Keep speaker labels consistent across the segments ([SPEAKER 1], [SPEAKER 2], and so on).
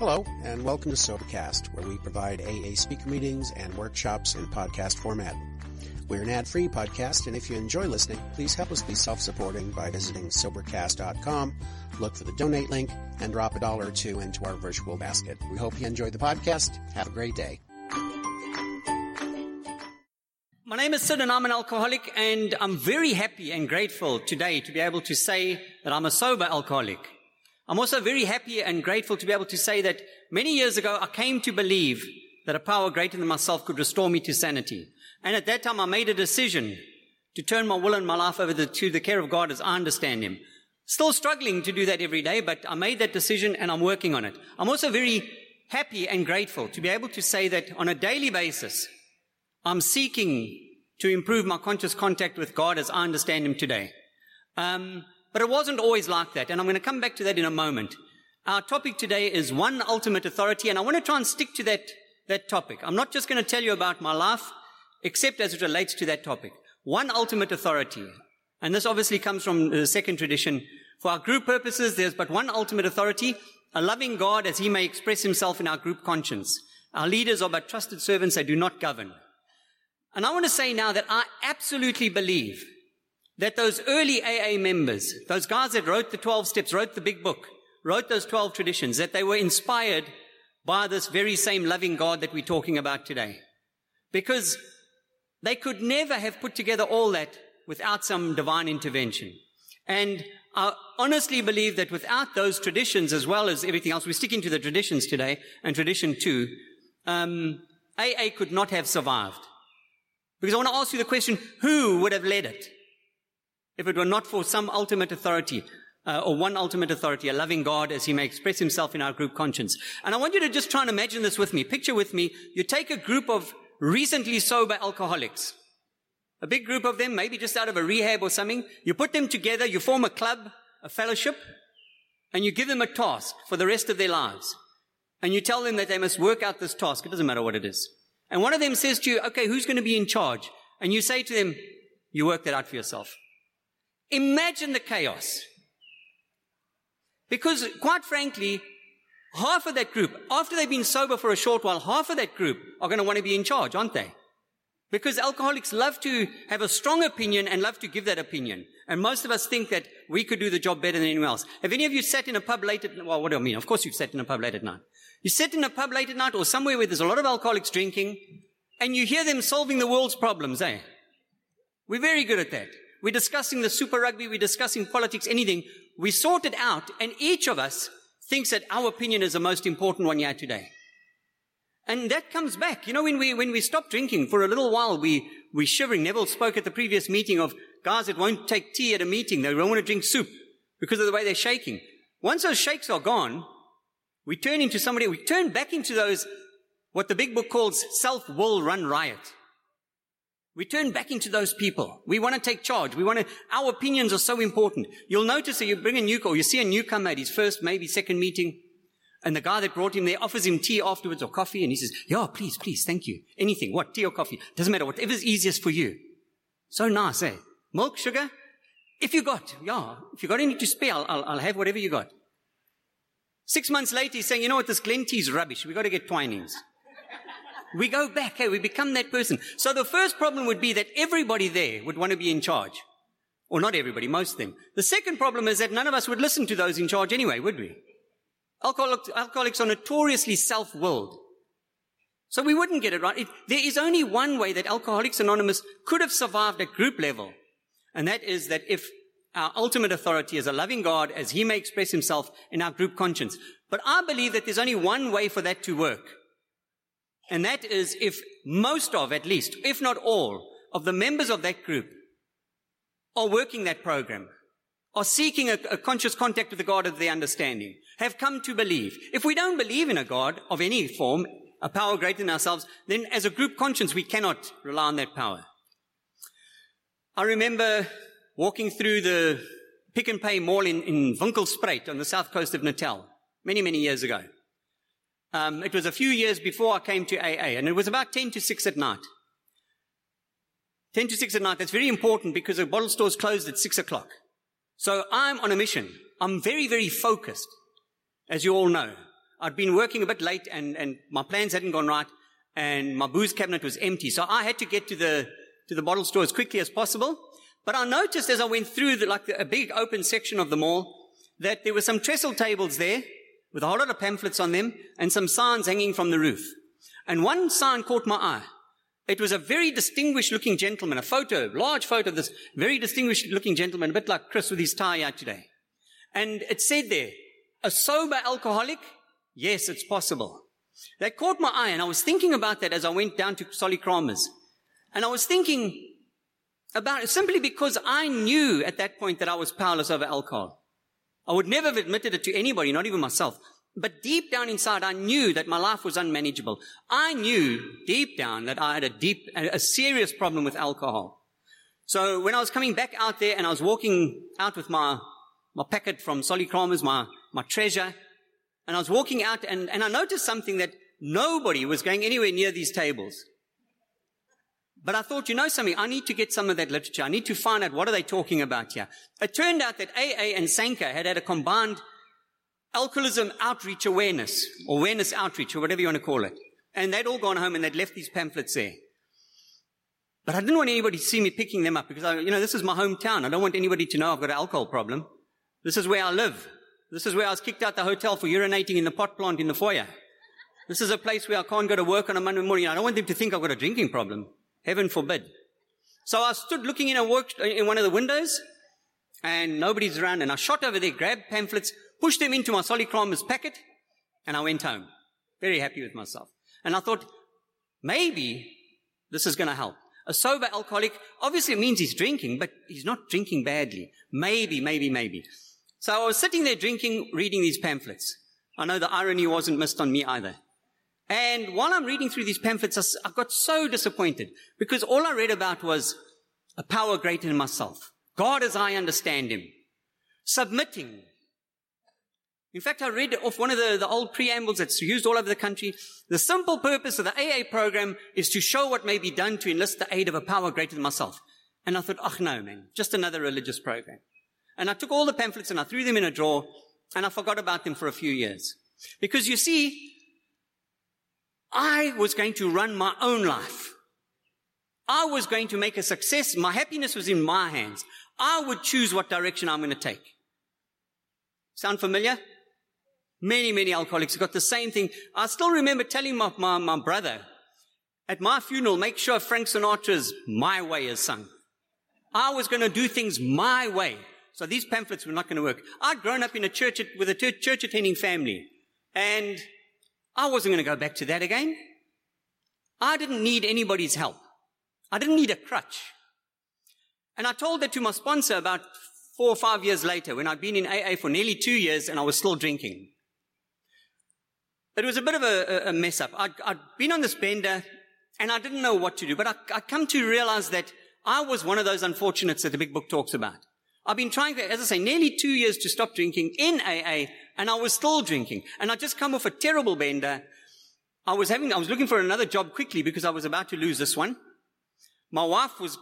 [SPEAKER 1] Hello, and welcome to Sobercast, where we provide AA speaker meetings and workshops in podcast format. We're an ad-free podcast, and if you enjoy listening, please help us be self-supporting by visiting Sobercast.com, look for the donate link, and drop a dollar or two into our virtual basket. We hope you enjoy the podcast. Have a great day.
[SPEAKER 2] My name is Sid and I'm an alcoholic and I'm very happy and grateful today to be able to say that I'm a sober alcoholic. I'm also very happy and grateful to be able to say that many years ago I came to believe that a power greater than myself could restore me to sanity. And at that time I made a decision to turn my will and my life over to the care of God as I understand Him. Still struggling to do that every day, but I made that decision and I'm working on it. I'm also very happy and grateful to be able to say that on a daily basis, I'm seeking to improve my conscious contact with God as I understand Him today. Um, but it wasn't always like that, and I'm going to come back to that in a moment. Our topic today is one ultimate authority, and I want to try and stick to that, that topic. I'm not just going to tell you about my life, except as it relates to that topic. One ultimate authority. And this obviously comes from the second tradition. For our group purposes, there's but one ultimate authority, a loving God as he may express himself in our group conscience. Our leaders are but trusted servants, they do not govern. And I want to say now that I absolutely believe that those early AA members, those guys that wrote the 12 steps, wrote the big book, wrote those 12 traditions, that they were inspired by this very same loving God that we're talking about today. Because they could never have put together all that without some divine intervention. And I honestly believe that without those traditions as well as everything else, we're sticking to the traditions today and tradition two, um, AA could not have survived. Because I want to ask you the question, who would have led it? If it were not for some ultimate authority, uh, or one ultimate authority, a loving God as he may express himself in our group conscience. And I want you to just try and imagine this with me. Picture with me, you take a group of recently sober alcoholics. A big group of them, maybe just out of a rehab or something. You put them together, you form a club, a fellowship, and you give them a task for the rest of their lives. And you tell them that they must work out this task. It doesn't matter what it is. And one of them says to you, okay, who's going to be in charge? And you say to them, you work that out for yourself. Imagine the chaos. Because quite frankly, half of that group, after they've been sober for a short while, half of that group are going to want to be in charge, aren't they? Because alcoholics love to have a strong opinion and love to give that opinion. And most of us think that we could do the job better than anyone else. Have any of you sat in a pub late at, well, what do I mean? Of course you've sat in a pub late at night. You sit in a pub late at night or somewhere where there's a lot of alcoholics drinking and you hear them solving the world's problems, eh? We're very good at that. We're discussing the super rugby. We're discussing politics, anything. We sort it out and each of us thinks that our opinion is the most important one yet today. And that comes back. You know, when we, when we stop drinking for a little while, we, we shivering. Neville spoke at the previous meeting of guys that won't take tea at a meeting. They don't want to drink soup because of the way they're shaking. Once those shakes are gone, we turn into somebody, we turn back into those, what the big book calls self-will run riot. We turn back into those people. We want to take charge. We want to, our opinions are so important. You'll notice that you bring a newcomer, you see a newcomer at his first, maybe second meeting, and the guy that brought him there offers him tea afterwards or coffee, and he says, yeah, please, please, thank you. Anything, what, tea or coffee? Doesn't matter, whatever's easiest for you. So nice, eh? Milk, sugar? If you got, yeah, if you got any to spare, I'll, I'll, I'll have whatever you got. Six months later, he's saying, you know what, this Glen tea is rubbish. We've got to get Twinings. We go back, hey, we become that person. So the first problem would be that everybody there would want to be in charge. Or not everybody, most of them. The second problem is that none of us would listen to those in charge anyway, would we? Alcoholics, are notoriously self-willed. So we wouldn't get it right. It, there is only one way that Alcoholics Anonymous could have survived at group level. And that is that if our ultimate authority is a loving God as he may express himself in our group conscience. But I believe that there's only one way for that to work. And that is if most of, at least, if not all, of the members of that group are working that program, are seeking a, a, conscious contact with the God of their understanding, have come to believe. If we don't believe in a God of any form, a power greater than ourselves, then as a group conscience, we cannot rely on that power. I remember walking through the Pick n Pay Mall in, in on the south coast of Natal many, many years ago. Um, it was a few years before I came to AA, and it was about 10 to 6 at night. 10 to 6 at night, that's very important because the bottle stores closed at 6 o'clock. So I'm on a mission. I'm very, very focused, as you all know. I'd been working a bit late and, and my plans hadn't gone right and my booze cabinet was empty. So I had to get to the, to the bottle store as quickly as possible. But I noticed as I went through the, like a big open section of the mall that there were some trestle tables there with a whole lot of pamphlets on them and some signs hanging from the roof. And one sign caught my eye. It was a very distinguished looking gentleman, a photo, large photo of this very distinguished looking gentleman, a bit like Chris with his tie out today. And it said there, a sober alcoholic? Yes, it's possible. That caught my eye and I was thinking about that as I went down to Solly Kramer's. And I was thinking about it simply because I knew at that point that I was powerless over alcohol. I would never have admitted it to anybody, not even myself. But deep down inside, I knew that my life was unmanageable. I knew deep down that I had a deep, a serious problem with alcohol. So when I was coming back out there and I was walking out with my, my packet from Solly Kramer's, my, my treasure, and I was walking out and, and I noticed something that nobody was going anywhere near these tables. But I thought, you know something, I need to get some of that literature. I need to find out what are they talking about here. It turned out that AA and SANCA had had a combined alcoholism outreach awareness, awareness outreach, or whatever you want to call it. And they'd all gone home and they'd left these pamphlets there. But I didn't want anybody to see me picking them up because, I, you know, this is my hometown. I don't want anybody to know I've got an alcohol problem. This is where I live. This is where I was kicked out the hotel for urinating in the pot plant in the foyer. This is a place where I can't go to work on a Monday morning. I don't want them to think I've got a drinking problem. Heaven forbid. So I stood looking in a work, in one of the windows and nobody's around and I shot over there, grabbed pamphlets, pushed them into my Solly Kramer's packet and I went home. Very happy with myself. And I thought, maybe this is going to help. A sober alcoholic, obviously it means he's drinking, but he's not drinking badly. Maybe, maybe, maybe. So I was sitting there drinking, reading these pamphlets. I know the irony wasn't missed on me either. And while I'm reading through these pamphlets, I got so disappointed because all I read about was a power greater than myself. God as I understand him. Submitting. In fact, I read off one of the, the old preambles that's used all over the country. The simple purpose of the AA program is to show what may be done to enlist the aid of a power greater than myself. And I thought, oh no, man, just another religious program. And I took all the pamphlets and I threw them in a drawer and I forgot about them for a few years. Because you see, I was going to run my own life. I was going to make a success. My happiness was in my hands. I would choose what direction I'm going to take. Sound familiar? Many, many alcoholics have got the same thing. I still remember telling my, my, my brother at my funeral, make sure Frank Sinatra's My Way is sung. I was going to do things my way. So these pamphlets were not going to work. I'd grown up in a church with a church attending family and I wasn't going to go back to that again. I didn't need anybody's help. I didn't need a crutch. And I told that to my sponsor about four or five years later when I'd been in AA for nearly two years and I was still drinking. It was a bit of a, a mess up. I'd, I'd, been on this bender and I didn't know what to do, but I, I come to realize that I was one of those unfortunates that the big book talks about. I've been trying, as I say, nearly two years to stop drinking in AA and I was still drinking. And I just come off a terrible bender. I was having, I was looking for another job quickly because I was about to lose this one. My wife was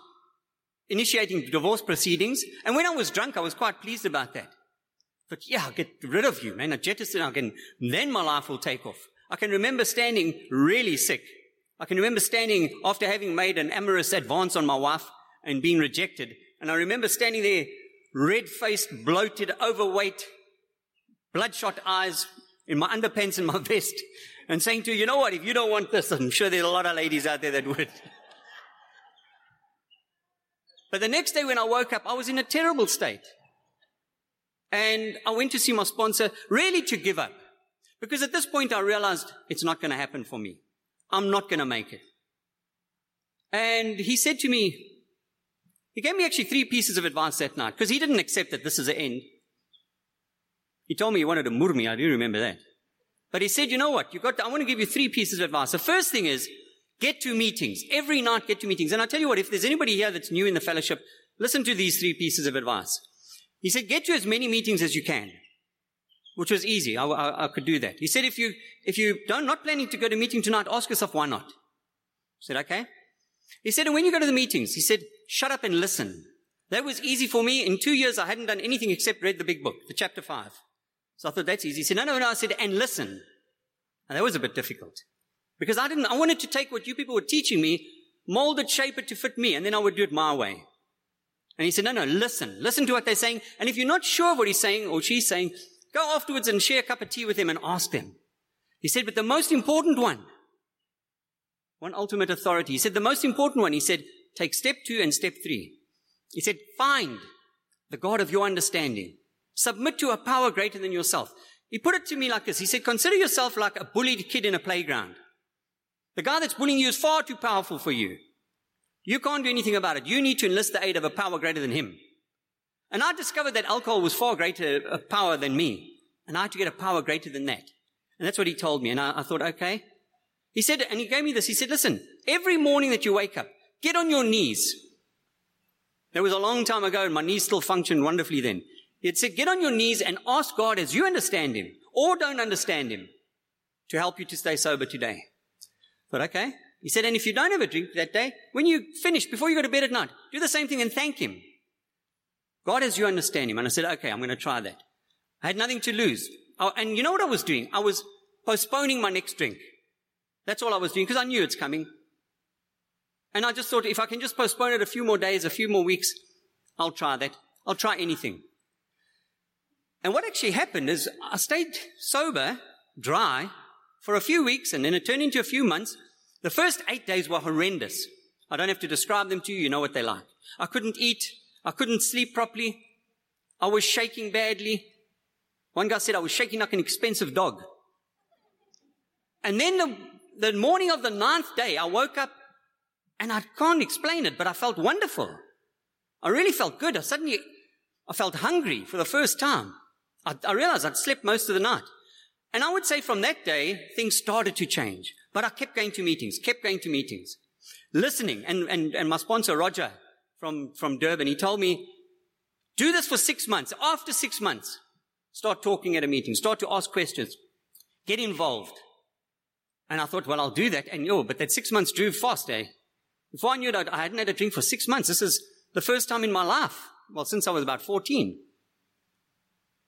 [SPEAKER 2] initiating divorce proceedings. And when I was drunk, I was quite pleased about that. But yeah, I'll get rid of you, man. I jettison, I can, then my life will take off. I can remember standing really sick. I can remember standing after having made an amorous advance on my wife and being rejected. And I remember standing there, red-faced, bloated, overweight, bloodshot eyes in my underpants and my vest and saying to you, you know what, if you don't want this, I'm sure there are a lot of ladies out there that would. But the next day when I woke up, I was in a terrible state. And I went to see my sponsor, really to give up. Because at this point I realized it's not going to happen for me. I'm not going to make it. And he said to me, he gave me actually three pieces of advice that night, because he didn't accept that this is the end. He told me he wanted to mur me. I do remember that. But he said, you know what? You got to, I want to give you three pieces of advice. The first thing is get to meetings. Every night get to meetings. And I tell you what, if there's anybody here that's new in the fellowship, listen to these three pieces of advice. He said, get to as many meetings as you can, which was easy. I, I, I could do that. He said, if you, if you don't, not planning to go to meeting tonight, ask yourself why not. I said, okay. He said, and when you go to the meetings, he said, shut up and listen. That was easy for me. In two years, I hadn't done anything except read the big book, the chapter five. So I thought that's easy. He said, no, no, no. I said, and listen. And that was a bit difficult. Because I didn't, I wanted to take what you people were teaching me, mold it, shape it to fit me, and then I would do it my way. And he said, no, no, listen, listen to what they're saying. And if you're not sure of what he's saying or she's saying, go afterwards and share a cup of tea with him and ask them. He said, but the most important one, one ultimate authority, he said, the most important one, he said, take step two and step three. He said, find the God of your understanding. Submit to a power greater than yourself. He put it to me like this. He said, consider yourself like a bullied kid in a playground. The guy that's bullying you is far too powerful for you. You can't do anything about it. You need to enlist the aid of a power greater than him. And I discovered that alcohol was far greater a power than me. And I had to get a power greater than that. And that's what he told me. And I, I thought, okay. He said, and he gave me this. He said, listen, every morning that you wake up, get on your knees. That was a long time ago and my knees still functioned wonderfully then. He said, get on your knees and ask God as you understand Him or don't understand Him to help you to stay sober today. But okay. He said, and if you don't have a drink that day, when you finish, before you go to bed at night, do the same thing and thank Him. God as you understand Him. And I said, okay, I'm going to try that. I had nothing to lose. Oh, and you know what I was doing? I was postponing my next drink. That's all I was doing because I knew it's coming. And I just thought if I can just postpone it a few more days, a few more weeks, I'll try that. I'll try anything. And what actually happened is I stayed sober, dry, for a few weeks, and then it turned into a few months. The first eight days were horrendous. I don't have to describe them to you. You know what they're like. I couldn't eat. I couldn't sleep properly. I was shaking badly. One guy said I was shaking like an expensive dog. And then the, the morning of the ninth day, I woke up and I can't explain it, but I felt wonderful. I really felt good. I suddenly, I felt hungry for the first time. I, I realized I'd slept most of the night. And I would say from that day, things started to change. But I kept going to meetings, kept going to meetings, listening. And, and, and my sponsor, Roger, from, from Durban, he told me, do this for six months. After six months, start talking at a meeting, start to ask questions, get involved. And I thought, well, I'll do that. And oh, but that six months drew fast, eh? Before I knew it, I hadn't had a drink for six months. This is the first time in my life. Well, since I was about 14.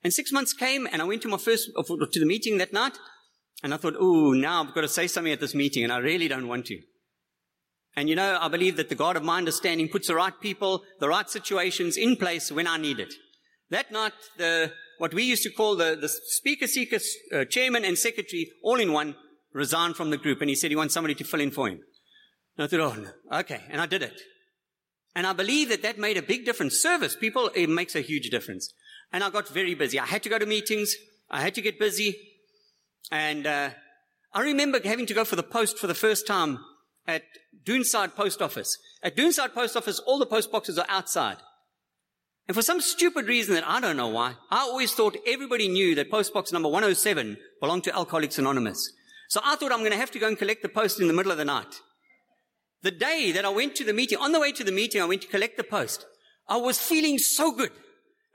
[SPEAKER 2] And six months came and I went to my first, to the meeting that night. And I thought, oh, now I've got to say something at this meeting and I really don't want to. And you know, I believe that the God of my understanding puts the right people, the right situations in place when I need it. That night, the, what we used to call the, the speaker, seeker, uh, chairman and secretary, all in one, resigned from the group and he said he wants somebody to fill in for him. And I thought, oh, no. okay. And I did it. And I believe that that made a big difference. Service, people, it makes a huge difference. And I got very busy. I had to go to meetings. I had to get busy. And uh, I remember having to go for the post for the first time at Doonside Post Office. At Doonside Post Office, all the post boxes are outside. And for some stupid reason that I don't know why, I always thought everybody knew that post box number 107 belonged to Alcoholics Anonymous. So I thought I'm going to have to go and collect the post in the middle of the night. The day that I went to the meeting, on the way to the meeting, I went to collect the post. I was feeling so good.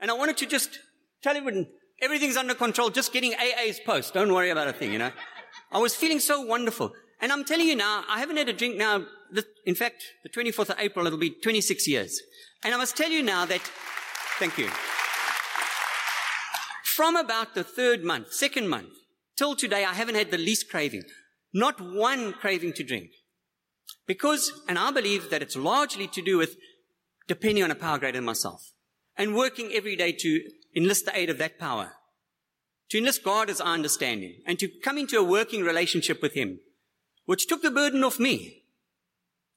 [SPEAKER 2] And I wanted to just tell everyone, everything's under control, just getting AA's post. Don't worry about a thing, you know. I was feeling so wonderful. And I'm telling you now, I haven't had a drink now. In fact, the 24th of April, it'll be 26 years. And I must tell you now that, thank you. From about the third month, second month, till today, I haven't had the least craving. Not one craving to drink. Because, and I believe that it's largely to do with depending on a power greater than myself and working every day to enlist the aid of that power. To enlist God as our understanding and to come into a working relationship with Him, which took the burden off me.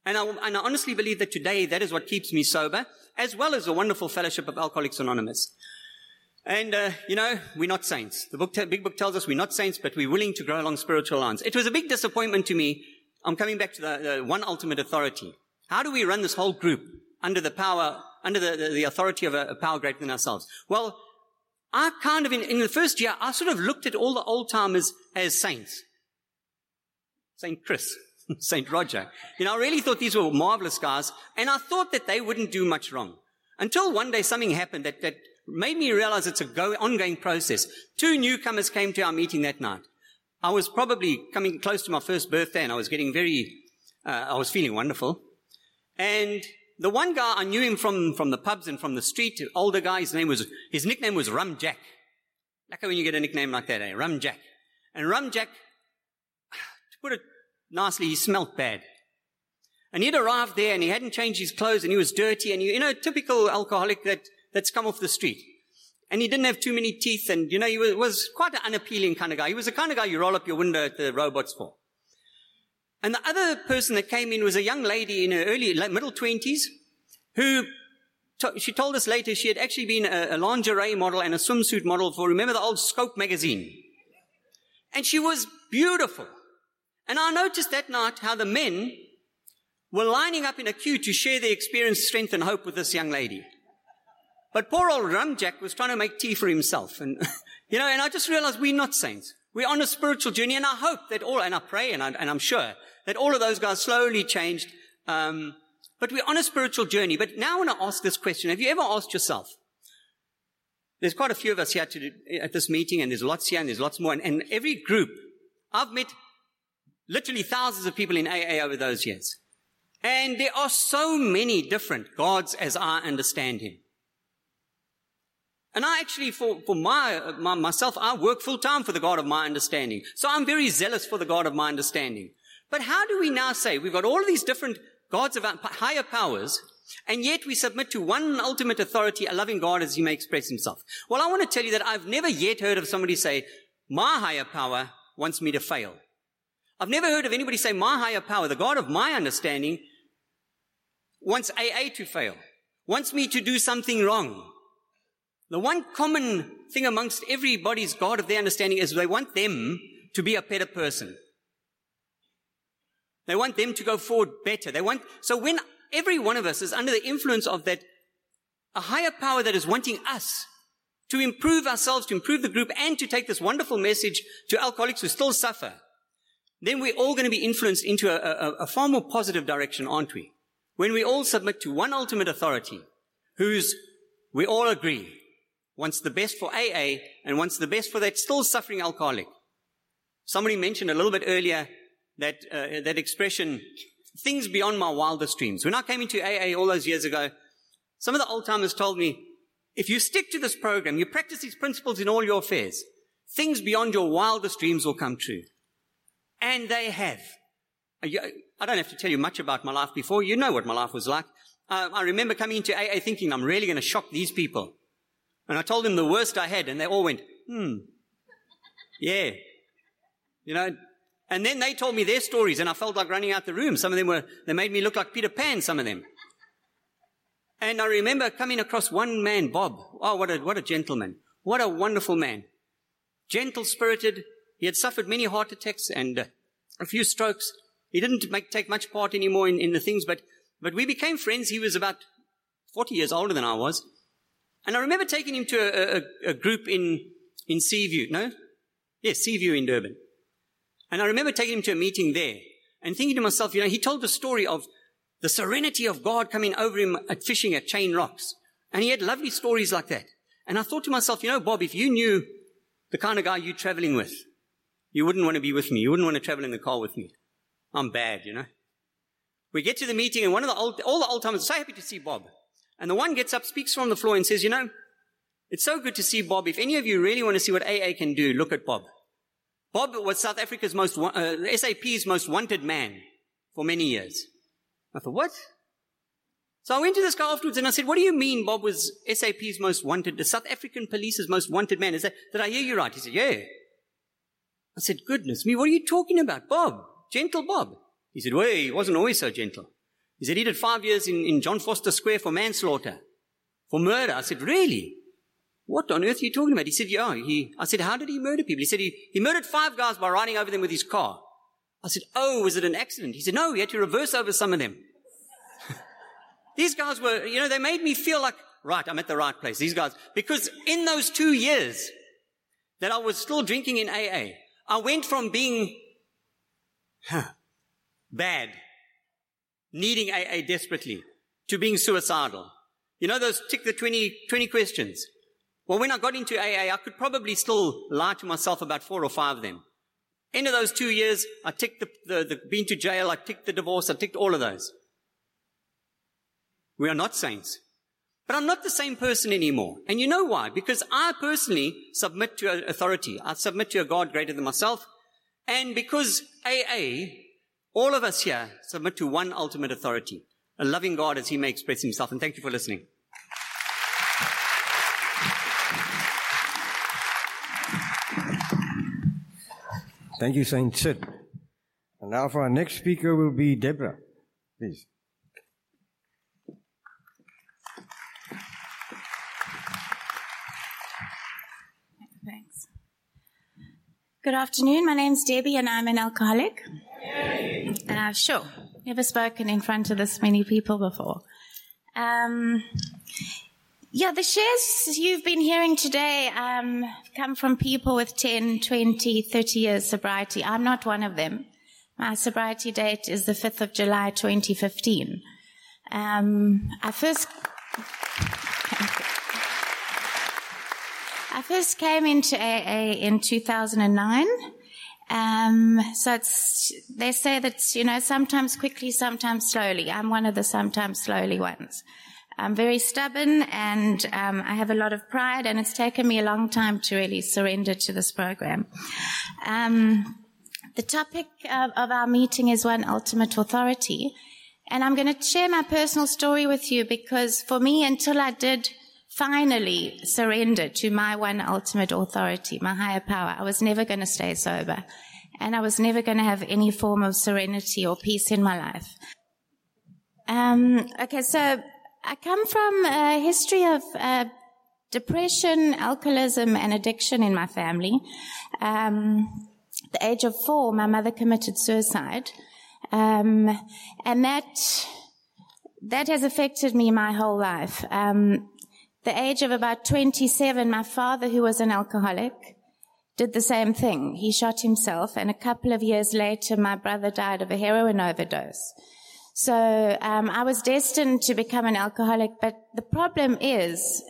[SPEAKER 2] And I, and I honestly believe that today that is what keeps me sober, as well as the wonderful fellowship of Alcoholics Anonymous. And, uh, you know, we're not saints. The book, big book tells us we're not saints, but we're willing to grow along spiritual lines. It was a big disappointment to me I'm coming back to the, the one ultimate authority. How do we run this whole group under the power, under the, the, the authority of a, a, power greater than ourselves? Well, I kind of, in, in the first year, I sort of looked at all the old timers as saints. Saint Chris, Saint Roger. You know, I really thought these were marvelous guys, and I thought that they wouldn't do much wrong. Until one day something happened that, that made me realize it's a go, ongoing process. Two newcomers came to our meeting that night. I was probably coming close to my first birthday and I was getting very, uh, I was feeling wonderful. And the one guy, I knew him from, from the pubs and from the street, older guy, his name was, his nickname was Rum Jack. Like when you get a nickname like that, eh? Rum Jack. And Rum Jack to put it nicely, he smelt bad. And he'd arrived there and he hadn't changed his clothes and he was dirty and you know, typical alcoholic that, that's come off the street. And he didn't have too many teeth and, you know, he was, was quite an unappealing kind of guy. He was the kind of guy you roll up your window at the robots for. And the other person that came in was a young lady in her early, middle twenties who she told us later she had actually been a, a lingerie model and a swimsuit model for, remember the old Scope magazine? And she was beautiful. And I noticed that night how the men were lining up in a queue to share their experience, strength, and hope with this young lady. But poor old Rumjack was trying to make tea for himself. And, you know, and I just realized we're not saints. We're on a spiritual journey, and I hope that all, and I pray, and, I, am sure that all of those guys slowly changed. Um, but we're on a spiritual journey. But now I want to ask this question. Have you ever asked yourself? There's quite a few of us here to, at this meeting, and there's lots here, and there's lots more. And, and every group, I've met literally thousands of people in AA over those years. And there are so many different gods as I understand him. And I actually, for, for my, my, myself, I work full time for the God of my understanding. So I'm very zealous for the God of my understanding. But how do we now say we've got all these different gods of higher powers, and yet we submit to one ultimate authority, a loving God as he may express himself? Well, I want to tell you that I've never yet heard of somebody say, my higher power wants me to fail. I've never heard of anybody say, my higher power, the God of my understanding, wants AA to fail, wants me to do something wrong. The one common thing amongst everybody's God of their understanding is they want them to be a better person. They want them to go forward better. They want, so when every one of us is under the influence of that, a higher power that is wanting us to improve ourselves, to improve the group, and to take this wonderful message to alcoholics who still suffer, then we're all going to be influenced into a, a, a far more positive direction, aren't we? When we all submit to one ultimate authority, whose we all agree, wants the best for AA and wants the best for that still suffering alcoholic. Somebody mentioned a little bit earlier that, uh, that expression, things beyond my wildest dreams. When I came into AA all those years ago, some of the old timers told me, if you stick to this program, you practice these principles in all your affairs, things beyond your wildest dreams will come true. And they have. I don't have to tell you much about my life before. You know what my life was like. Uh, I remember coming into AA thinking, I'm really going to shock these people. And I told them the worst I had, and they all went, hmm, yeah. You know, and then they told me their stories, and I felt like running out the room. Some of them were, they made me look like Peter Pan, some of them. And I remember coming across one man, Bob. Oh, what a, what a gentleman. What a wonderful man. Gentle spirited. He had suffered many heart attacks and uh, a few strokes. He didn't make, take much part anymore in, in the things, but, but we became friends. He was about 40 years older than I was. And I remember taking him to a, a, a group in, in Seaview. No? Yes, Seaview in Durban. And I remember taking him to a meeting there and thinking to myself, you know, he told the story of the serenity of God coming over him at fishing at Chain Rocks. And he had lovely stories like that. And I thought to myself, you know, Bob, if you knew the kind of guy you're traveling with, you wouldn't want to be with me. You wouldn't want to travel in the car with me. I'm bad, you know. We get to the meeting and one of the old, all the old timers are so happy to see Bob. And the one gets up, speaks from the floor and says, you know, it's so good to see Bob. If any of you really want to see what AA can do, look at Bob. Bob was South Africa's most, uh, SAP's most wanted man for many years. I thought, what? So I went to this guy afterwards and I said, what do you mean Bob was SAP's most wanted, the South African police's most wanted man? Is that, did I hear you right? He said, yeah. I said, goodness me, what are you talking about? Bob, gentle Bob. He said, well, he wasn't always so gentle. He said he did five years in, in John Vorster Square for manslaughter, for murder. I said, really? What on earth are you talking about? He said, yeah. He, I said, how did he murder people? He said he, he murdered five guys by riding over them with his car. I said, oh, was it an accident? He said, no, he had to reverse over some of them. These guys were, you know, they made me feel like, right, I'm at the right place. These guys, because in those two years that I was still drinking in AA, I went from being huh, bad needing AA desperately, to being suicidal. You know those tick the 20, 20 questions? Well, when I got into AA, I could probably still lie to myself about four or five of them. End of those two years, I ticked the, the, the been to jail, I ticked the divorce, I ticked all of those. We are not saints. But I'm not the same person anymore. And you know why? Because I personally submit to authority. I submit to a God greater than myself. And because AA, all of us here submit to one ultimate authority, a loving God as he may express himself. And thank you for listening.
[SPEAKER 3] Thank you, Saint Sid. And now for our next speaker will be Deborah. Please.
[SPEAKER 4] Thanks. Good afternoon. My name's Debbie and I'm an alcoholic. Uh, sure. Never spoken in front of this many people before. Um, yeah, the shares you've been hearing today um, come from people with 10, 20, 30 years sobriety. I'm not one of them. My sobriety date is the 5th of July 2015. Um, I first I first came into AA in 2009. Um, so it's, they say that, you know, sometimes quickly, sometimes slowly. I'm one of the sometimes slowly ones. I'm very stubborn and um, I have a lot of pride, and it's taken me a long time to really surrender to this program. Um, the topic of, of our meeting is one ultimate authority, and I'm going to share my personal story with you because for me, until I did finally surrender to my one ultimate authority, my higher power, I was never going to stay sober. And I was never going to have any form of serenity or peace in my life. Um, okay, so I come from a history of uh, depression, alcoholism, and addiction in my family. Um, the age of four, my mother committed suicide, um, and that that has affected me my whole life. Um, the age of about 27, my father, who was an alcoholic, did the same thing. He shot himself, and a couple of years later, my brother died of a heroin overdose. So um, I was destined to become an alcoholic, but the problem is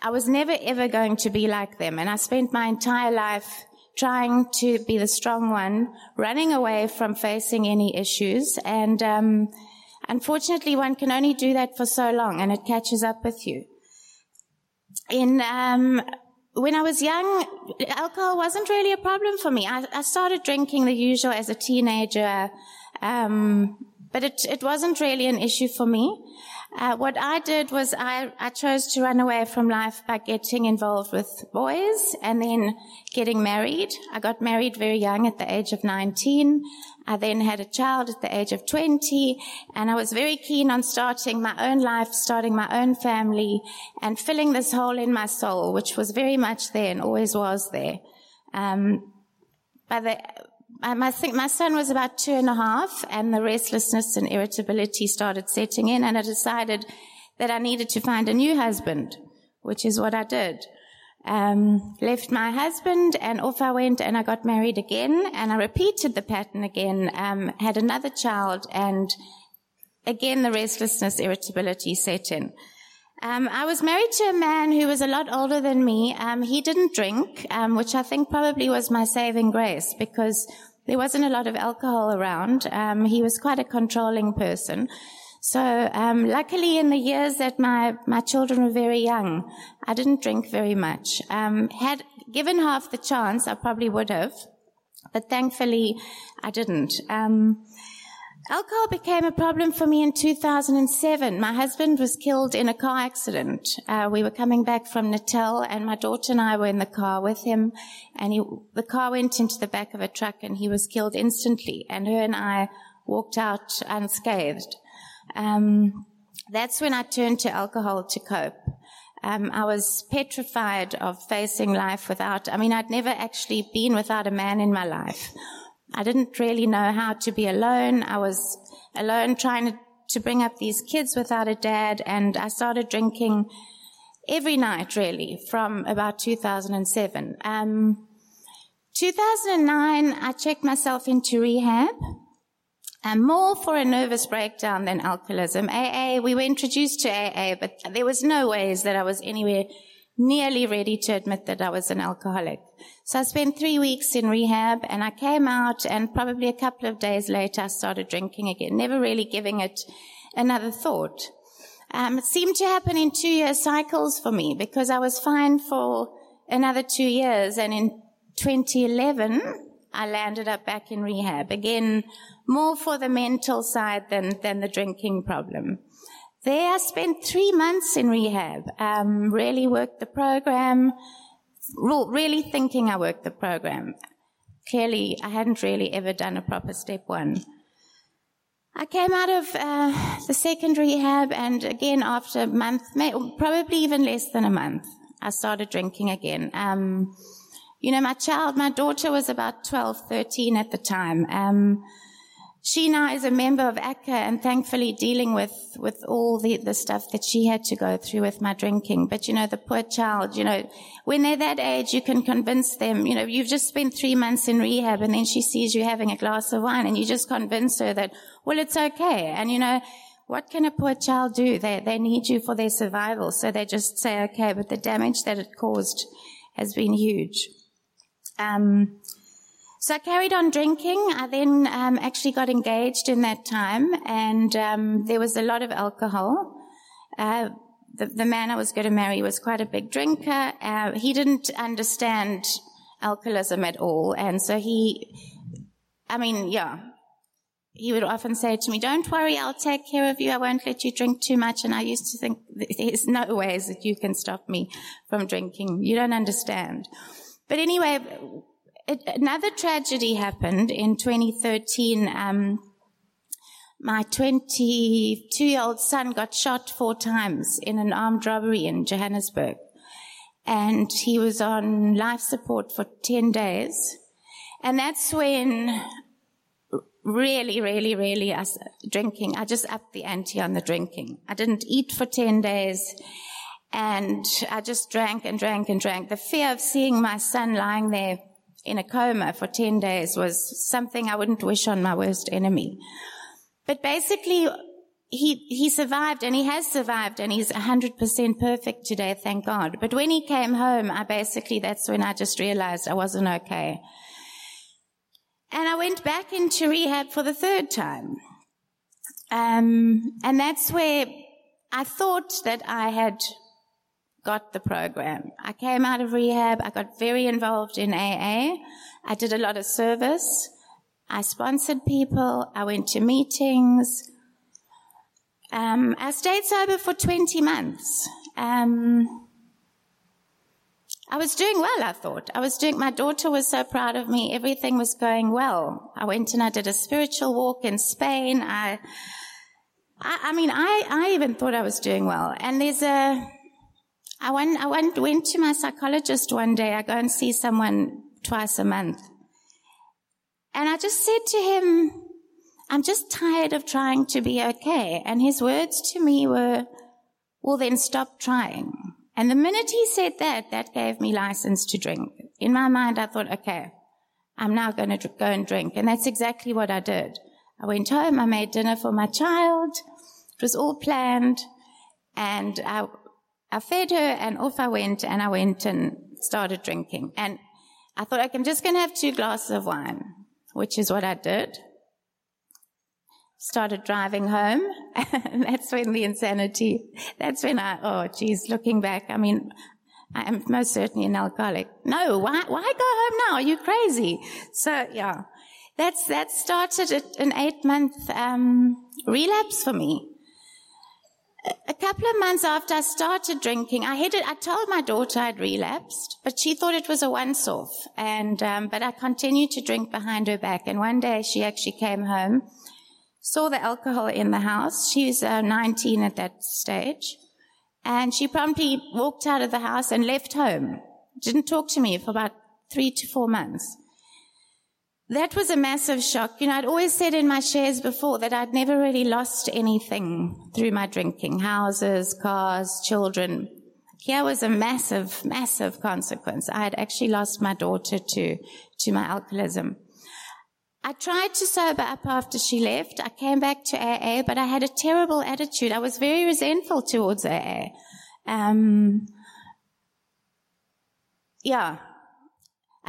[SPEAKER 4] I was never ever going to be like them. And I spent my entire life trying to be the strong one, running away from facing any issues. And um, unfortunately, one can only do that for so long, and it catches up with you. In um, when I was young, alcohol wasn't really a problem for me. I, I started drinking the usual as a teenager. Um, but it, it wasn't really an issue for me. Uh, what I did was I, I chose to run away from life by getting involved with boys and then getting married. I got married very young at the age of 19. I then had a child at the age of 20 and I was very keen on starting my own life, starting my own family and filling this hole in my soul, which was very much there and always was there. Um, by the I think my son was about two and a half and the restlessness and irritability started setting in and I decided that I needed to find a new husband, which is what I did. Um, left my husband and off I went and I got married again and I repeated the pattern again, um, had another child and again the restlessness, irritability set in. Um, I was married to a man who was a lot older than me. Um, he didn't drink, um, which I think probably was my saving grace because there wasn't a lot of alcohol around. Um, he was quite a controlling person. So, um, luckily in the years that my, my children were very young, I didn't drink very much. Um, had given half the chance, I probably would have, but thankfully I didn't. Um, Alcohol became a problem for me in 2007. My husband was killed in a car accident. Uh, we were coming back from Natal and my daughter and I were in the car with him and he, the car went into the back of a truck and he was killed instantly and her and I walked out unscathed. Um, that's when I turned to alcohol to cope. Um, I was petrified of facing life without, I mean, I'd never actually been without a man in my life I didn't really know how to be alone. I was alone trying to, to bring up these kids without a dad, and I started drinking every night, really, from about 2007. Um, 2009, I checked myself into rehab. And more for a nervous breakdown than alcoholism. AA, we were introduced to AA, but there was no ways that I was anywhere nearly ready to admit that I was an alcoholic. So I spent three weeks in rehab and I came out and probably a couple of days later I started drinking again, never really giving it another thought. Um, it seemed to happen in two year cycles for me because I was fine for another two years and in 2011 I landed up back in rehab. Again, more for the mental side than, than the drinking problem. There I spent three months in rehab, um, really worked the program, really thinking I worked the program. Clearly, I hadn't really ever done a proper step one. I came out of uh, the second rehab, and again, after a month, probably even less than a month, I started drinking again. Um, you know, my child, my daughter was about 12, 13 at the time. Um, she now is a member of ACCA and thankfully dealing with, with all the, the stuff that she had to go through with my drinking. But you know, the poor child, you know, when they're that age, you can convince them, you know, you've just spent three months in rehab and then she sees you having a glass of wine and you just convince her that, well, it's okay. And you know, what can a poor child do? They, they need you for their survival. So they just say, okay, but the damage that it caused has been huge. Um, so I carried on drinking. I then um, actually got engaged in that time, and um, there was a lot of alcohol. Uh, the, the, man I was going to marry was quite a big drinker. Uh, he didn't understand alcoholism at all, and so he, I mean, yeah, he would often say to me, "Don't worry, I'll take care of you. I won't let you drink too much." And I used to think, "There's no ways that you can stop me from drinking. You don't understand." But anyway, it, another tragedy happened in 2013. Um, my 22 year old son got shot four times in an armed robbery in Johannesburg. And he was on life support for 10 days. And that's when really, really, really us drinking, I just upped the ante on the drinking. I didn't eat for 10 days. And I just drank and drank and drank. The fear of seeing my son lying there in a coma for 10 days was something I wouldn't wish on my worst enemy. But basically, he, he survived and he has survived and he's 100% perfect today, thank God. But when he came home, I basically, that's when I just realized I wasn't okay. And I went back into rehab for the third time. Um, and that's where I thought that I had got the program. I came out of rehab. I got very involved in AA. I did a lot of service. I sponsored people. I went to meetings. Um, I stayed sober for 20 months. Um, I was doing well, I thought. I was doing, my daughter was so proud of me. Everything was going well. I went and I did a spiritual walk in Spain. I, I, I mean, I, I even thought I was doing well. And there's a, I went, I went, went to my psychologist one day. I go and see someone twice a month. And I just said to him, I'm just tired of trying to be okay. And his words to me were, well, then stop trying. And the minute he said that, that gave me license to drink. In my mind, I thought, okay, I'm now going to go and drink. And that's exactly what I did. I went home. I made dinner for my child. It was all planned. And I I fed her and off I went and I went and started drinking. And I thought, okay, I'm just going to have two glasses of wine, which is what I did. Started driving home. and that's when the insanity, that's when I, oh geez, looking back, I mean, I am most certainly an alcoholic. No, why, why go home now? Are you crazy? So yeah, that's, that started an eight month, um, relapse for me a couple of months after I started drinking, I I told my daughter I'd relapsed, but she thought it was a once off. And, um, but I continued to drink behind her back. And one day she actually came home, saw the alcohol in the house. She was uh, 19 at that stage. And she promptly walked out of the house and left home. Didn't talk to me for about three to four months. That was a massive shock. You know, I'd always said in my shares before that I'd never really lost anything through my drinking. Houses, cars, children. Here was a massive, massive consequence. I had actually lost my daughter to, to my alcoholism. I tried to sober up after she left. I came back to AA, but I had a terrible attitude. I was very resentful towards AA. Um, yeah,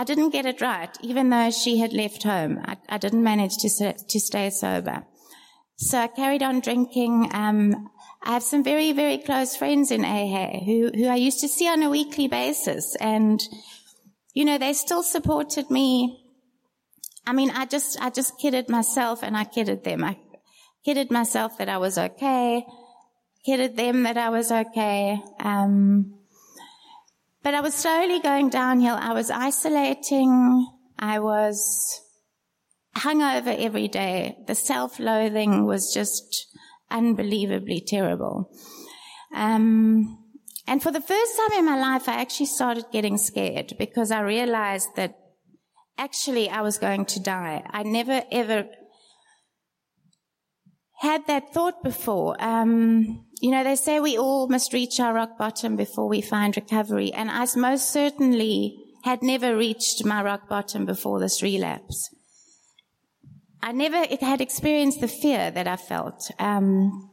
[SPEAKER 4] I didn't get it right, even though she had left home. I, I didn't manage to, to stay sober. So I carried on drinking. Um, I have some very, very close friends in AA who, who I used to see on a weekly basis. And, you know, they still supported me I mean, I just, I just kidded myself and I kidded them. I kidded myself that I was okay, kidded them that I was okay. Um, but I was slowly going downhill. I was isolating. I was hungover every day. The self-loathing was just unbelievably terrible. Um, and for the first time in my life, I actually started getting scared because I realized that actually I was going to die. I never ever had that thought before. Um, you know, they say we all must reach our rock bottom before we find recovery. And I most certainly had never reached my rock bottom before this relapse. I never had experienced the fear that I felt. Um,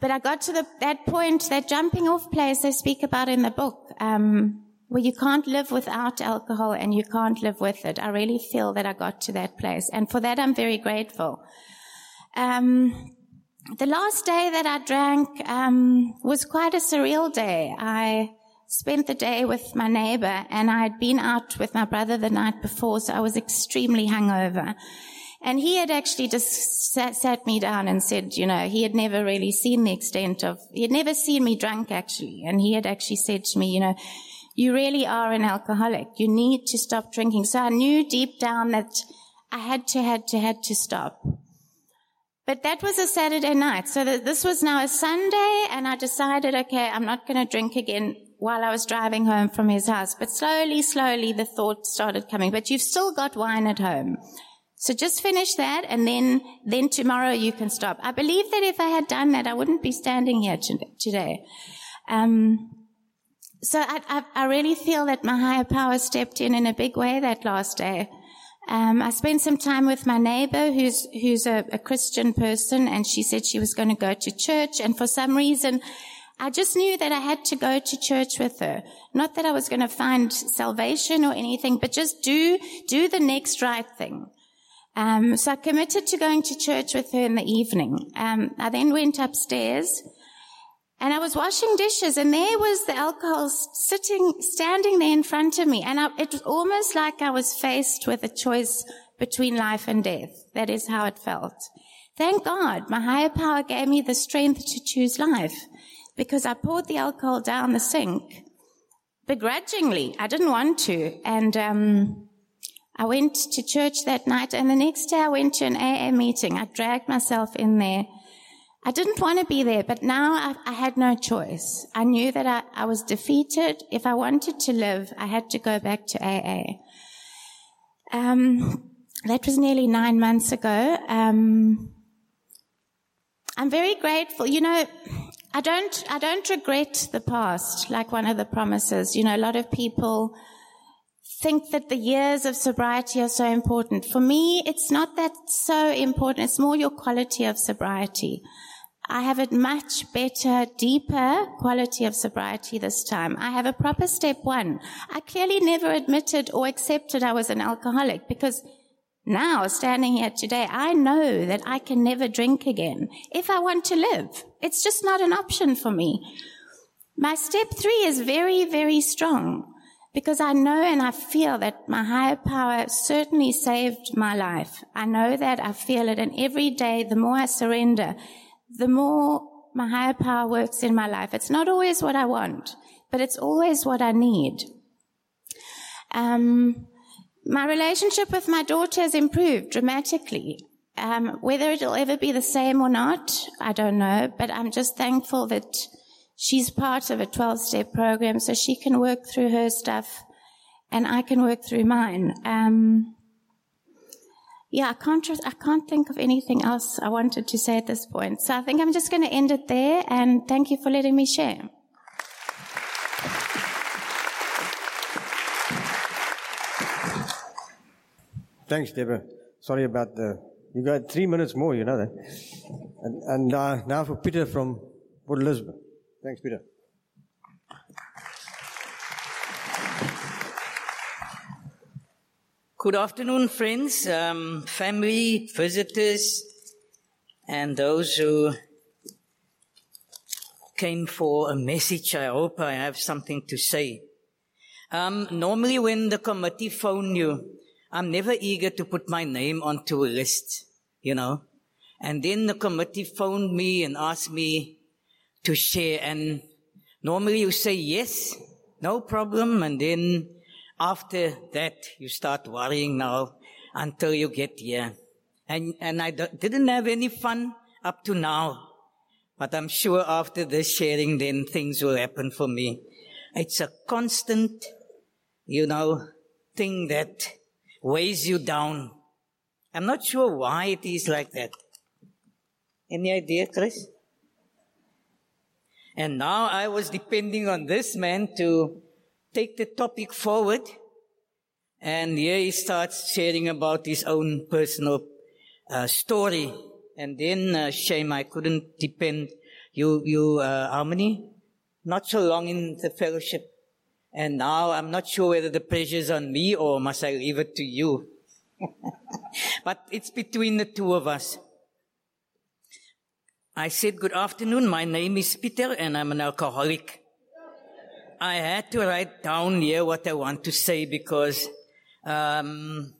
[SPEAKER 4] but I got to the, that point, that jumping off place they speak about in the book, um, where you can't live without alcohol and you can't live with it. I really feel that I got to that place. And for that, I'm very grateful. Um, the last day that I drank um, was quite a surreal day. I spent the day with my neighbor and I had been out with my brother the night before, so I was extremely hungover. And he had actually just sat, sat, me down and said, you know, he had never really seen the extent of, he had never seen me drunk actually. And he had actually said to me, you know, you really are an alcoholic. You need to stop drinking. So I knew deep down that I had to, had to, had to stop. But that was a Saturday night. So this was now a Sunday and I decided, okay, I'm not going to drink again while I was driving home from his house. But slowly, slowly the thought started coming, but you've still got wine at home. So just finish that and then, then tomorrow you can stop. I believe that if I had done that, I wouldn't be standing here today. Um, so I, I, I really feel that my higher power stepped in in a big way that last day. Um, I spent some time with my neighbor who's, who's a, a Christian person and she said she was going to go to church and for some reason I just knew that I had to go to church with her. Not that I was going to find salvation or anything, but just do, do the next right thing. Um, so I committed to going to church with her in the evening. Um, I then went upstairs and I was washing dishes and there was the alcohol sitting, standing there in front of me. And I, it was almost like I was faced with a choice between life and death. That is how it felt. Thank God my higher power gave me the strength to choose life because I poured the alcohol down the sink begrudgingly. I didn't want to. And, um, I went to church that night and the next day I went to an AA meeting. I dragged myself in there I didn't want to be there, but now I, I had no choice. I knew that I, I, was defeated. If I wanted to live, I had to go back to AA. Um, that was nearly nine months ago. Um, I'm very grateful. You know, I don't, I don't regret the past, like one of the promises. You know, a lot of people think that the years of sobriety are so important. For me, it's not that so important. It's more your quality of sobriety. I have a much better, deeper quality of sobriety this time. I have a proper step one. I clearly never admitted or accepted I was an alcoholic because now, standing here today, I know that I can never drink again if I want to live. It's just not an option for me. My step three is very, very strong because I know and I feel that my higher power certainly saved my life. I know that I feel it and every day the more I surrender, the more my higher power works in my life. It's not always what I want, but it's always what I need. Um, my relationship with my daughter has improved dramatically. Um, whether it'll ever be the same or not, I don't know, but I'm just thankful that she's part of a 12 step program so she can work through her stuff and I can work through mine. Um, yeah, I can't, I can't think of anything else I wanted to say at this point. So I think I'm just going to end it there and thank you for letting me share.
[SPEAKER 3] Thanks, Deborah. Sorry about the, you got three minutes more, you know that. And, and uh, now for Peter from Port Elizabeth. Thanks, Peter.
[SPEAKER 5] Good afternoon, friends, um, family, visitors, and those who came for a message. I hope I have something to say. Um, normally when the committee phone you, I'm never eager to put my name onto a list, you know. And then the committee phoned me and asked me to share. And normally you say yes, no problem. And then after that, you start worrying now until you get here. And, and I didn't have any fun up to now. But I'm sure after this sharing, then things will happen for me. It's a constant, you know, thing that weighs you down. I'm not sure why it is like that. Any idea, Chris? And now I was depending on this man to take the topic forward. And here he starts sharing about his own personal uh, story. And then, uh, shame, I couldn't depend. You, you, uh, how many? Not so long in the fellowship. And now I'm not sure whether the pressure's on me or must I leave it to you. but it's between the two of us. I said, good afternoon. My name is Peter and I'm an alcoholic. I had to write down here what I want to say because, um,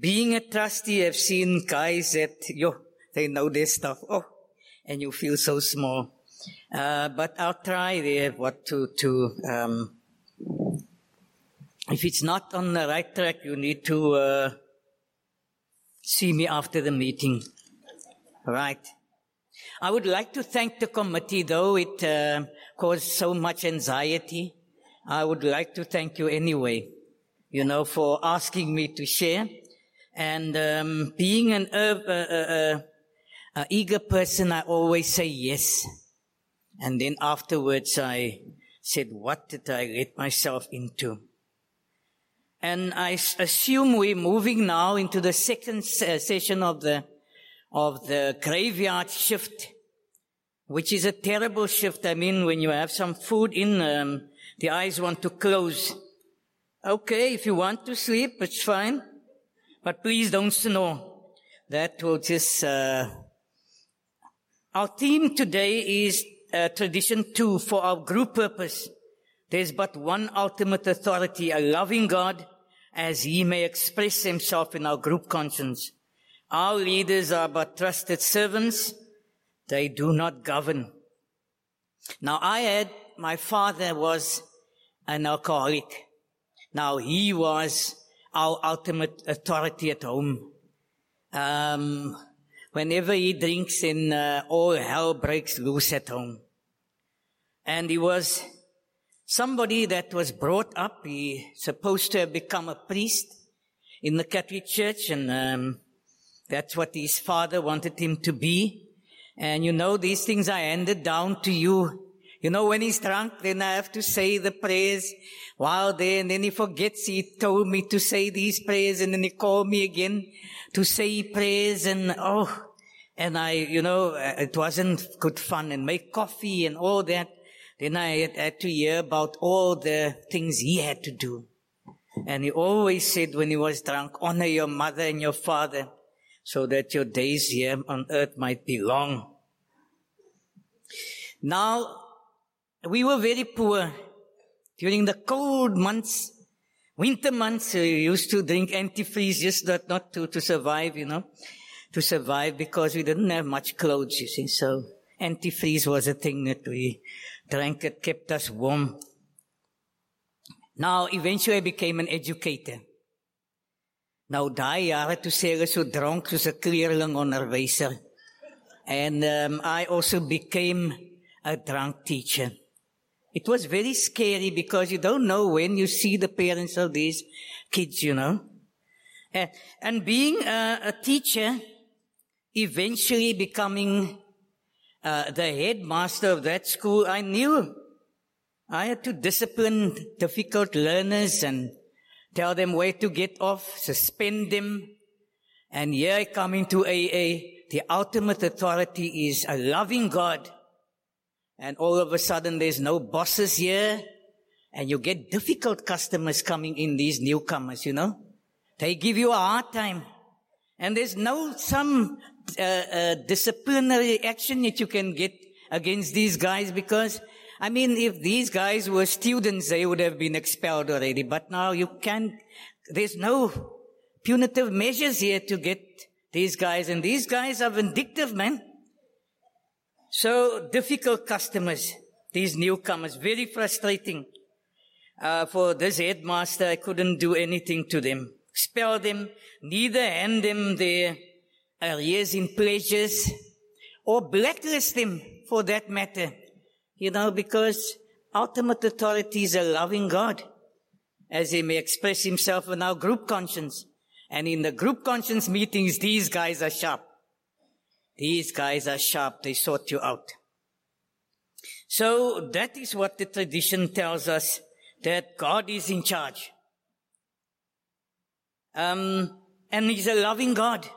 [SPEAKER 5] being a trustee, I've seen guys that, yo, they know their stuff. Oh, and you feel so small. Uh, but I'll try there what to, to, um, if it's not on the right track, you need to, uh, see me after the meeting. Right. I would like to thank the committee, though it uh, caused so much anxiety. I would like to thank you anyway, you know, for asking me to share. And um, being an uh, uh, uh, eager person, I always say yes. And then afterwards, I said, what did I get myself into? And I assume we're moving now into the second session of the of the graveyard shift, which is a terrible shift. I mean, when you have some food in, um, the eyes want to close. Okay, if you want to sleep, it's fine. But please don't snore. That will just, uh, our theme today is uh, tradition two for our group purpose. There's but one ultimate authority, a loving God, as he may express himself in our group conscience. Our leaders are but trusted servants. They do not govern. Now I had, my father was an alcoholic. Now he was our ultimate authority at home. Um, whenever he drinks and uh, all hell breaks loose at home. And he was somebody that was brought up. He supposed to have become a priest in the Catholic Church and um, that's what his father wanted him to be. And you know, these things are handed down to you. You know, when he's drunk, then I have to say the prayers while there, and then he forgets he told me to say these prayers, and then he called me again to say prayers, and oh, and I, you know, uh, it wasn't good fun, and make coffee and all that. Then I had, had to hear about all the things he had to do. And he always said when he was drunk, honor your mother and your father so that your days here on earth might be long. Now, we were very poor during the cold months, winter months. We used to drink antifreeze just not, not to, to survive, you know, to survive because we didn't have much clothes, you see. So antifreeze was a thing that we drank. It kept us warm. Now, eventually I became an educator. Nou, daai jare toe sê hulle so dronk soos 'n kleerling onderwyser. And um, I also became a drunk teacher. It was very scary because you don't know when you see the parents of these kids, you know. And, and being a, a, teacher, eventually becoming uh, the headmaster of that school, I knew I had to discipline difficult learners and tell them where to get off, suspend them. And here I come into AA. The ultimate authority is a loving God. And all of a sudden there's no bosses here. And you get difficult customers coming in, these newcomers, you know. They give you a hard time. And there's no some uh, uh, disciplinary action that you can get against these guys because I mean, if these guys were students, they would have been expelled already. But now you can't there's no punitive measures here to get these guys, and these guys are vindictive, man. So difficult customers, these newcomers, very frustrating. Uh, for this headmaster, I couldn't do anything to them. Spell them, neither hand them their arrears in pledges, or blacklist them for that matter. You know, because ultimate authority is a loving God, as he may express himself in our group conscience. And in the group conscience meetings, these guys are sharp. These guys are sharp. They sort you out. So that is what the tradition tells us that God is in charge. Um, and He's a loving God.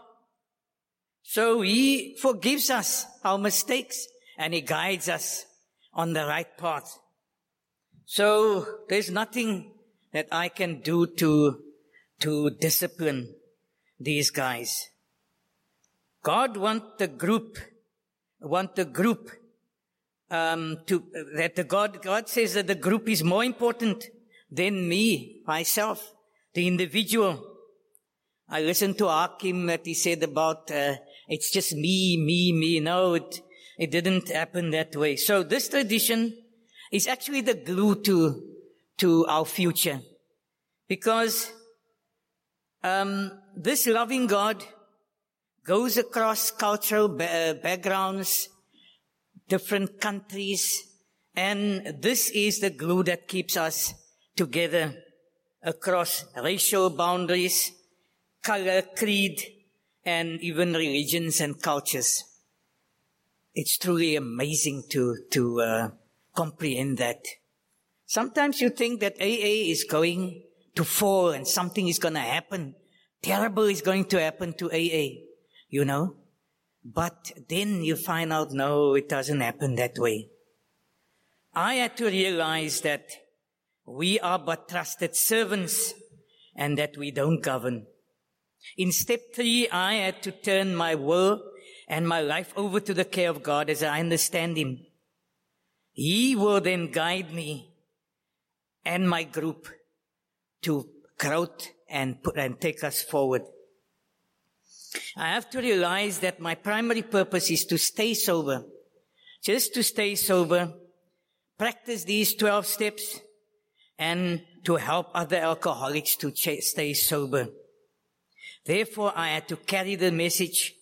[SPEAKER 5] So He forgives us our mistakes and He guides us on the right path. So there's nothing that I can do to, to discipline these guys. God want the group, want the group, um, to, that the God, God says that the group is more important than me, myself, the individual. I listened to Hakim that he said about, uh, it's just me, me, me. No, it, it didn't happen that way. So this tradition is actually the glue to, to our future. Because, um, this loving God goes across cultural ba- uh, backgrounds, different countries, and this is the glue that keeps us together across racial boundaries, color, creed, and even religions and cultures. It's truly amazing to, to uh, comprehend that. Sometimes you think that AA is going to fall and something is going to happen. Terrible is going to happen to AA, you know? But then you find out, no, it doesn't happen that way. I had to realize that we are but trusted servants and that we don't govern. In step three, I had to turn my will and my life over to the care of God as I understand Him. He will then guide me and my group to growth and put and take us forward. I have to realize that my primary purpose is to stay sober. Just to stay sober, practice these 12 steps, and to help other alcoholics to ch- stay sober. Therefore, I had to carry the message,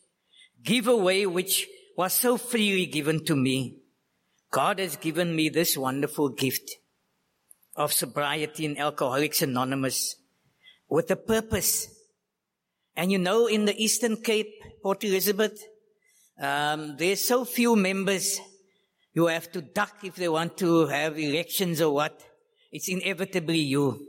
[SPEAKER 5] give away which was so freely given to me. God has given me this wonderful gift of sobriety in Alcoholics Anonymous with a purpose. And you know, in the Eastern Cape, Port Elizabeth, um, there's so few members. You have to duck if they want to have elections or what. It's inevitably you.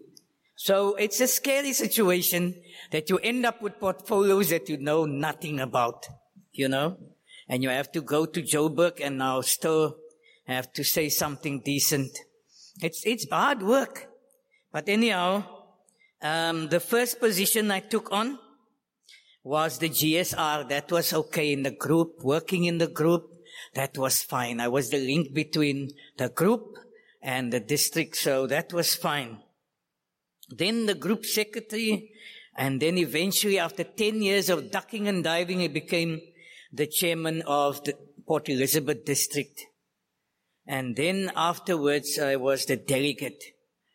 [SPEAKER 5] So it's a scary situation that you end up with portfolios that you know nothing about, you know? And you have to go to Joburg and now still have to say something decent. It's, it's hard work. But anyhow, um, the first position I took on was the GSR. That was okay in the group, working in the group. That was fine. I was the link between the group and the district, so that was fine. Then the group secretary, and then eventually after 10 years of ducking and diving, I became the chairman of the Port Elizabeth district. And then afterwards, I was the delegate.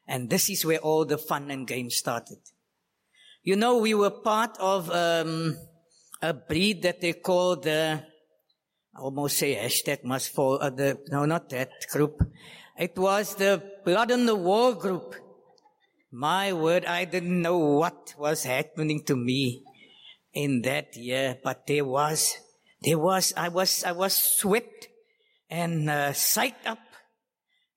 [SPEAKER 5] And this is where all the fun and games started. You know, we were part of um, a breed that they call the, I almost say hashtag must fall, uh, the, no, not that group. It was the Blood on the Wall group. My word, I didn't know what was happening to me in that year, but there was, there was, I was, I was swept and uh, psyched up,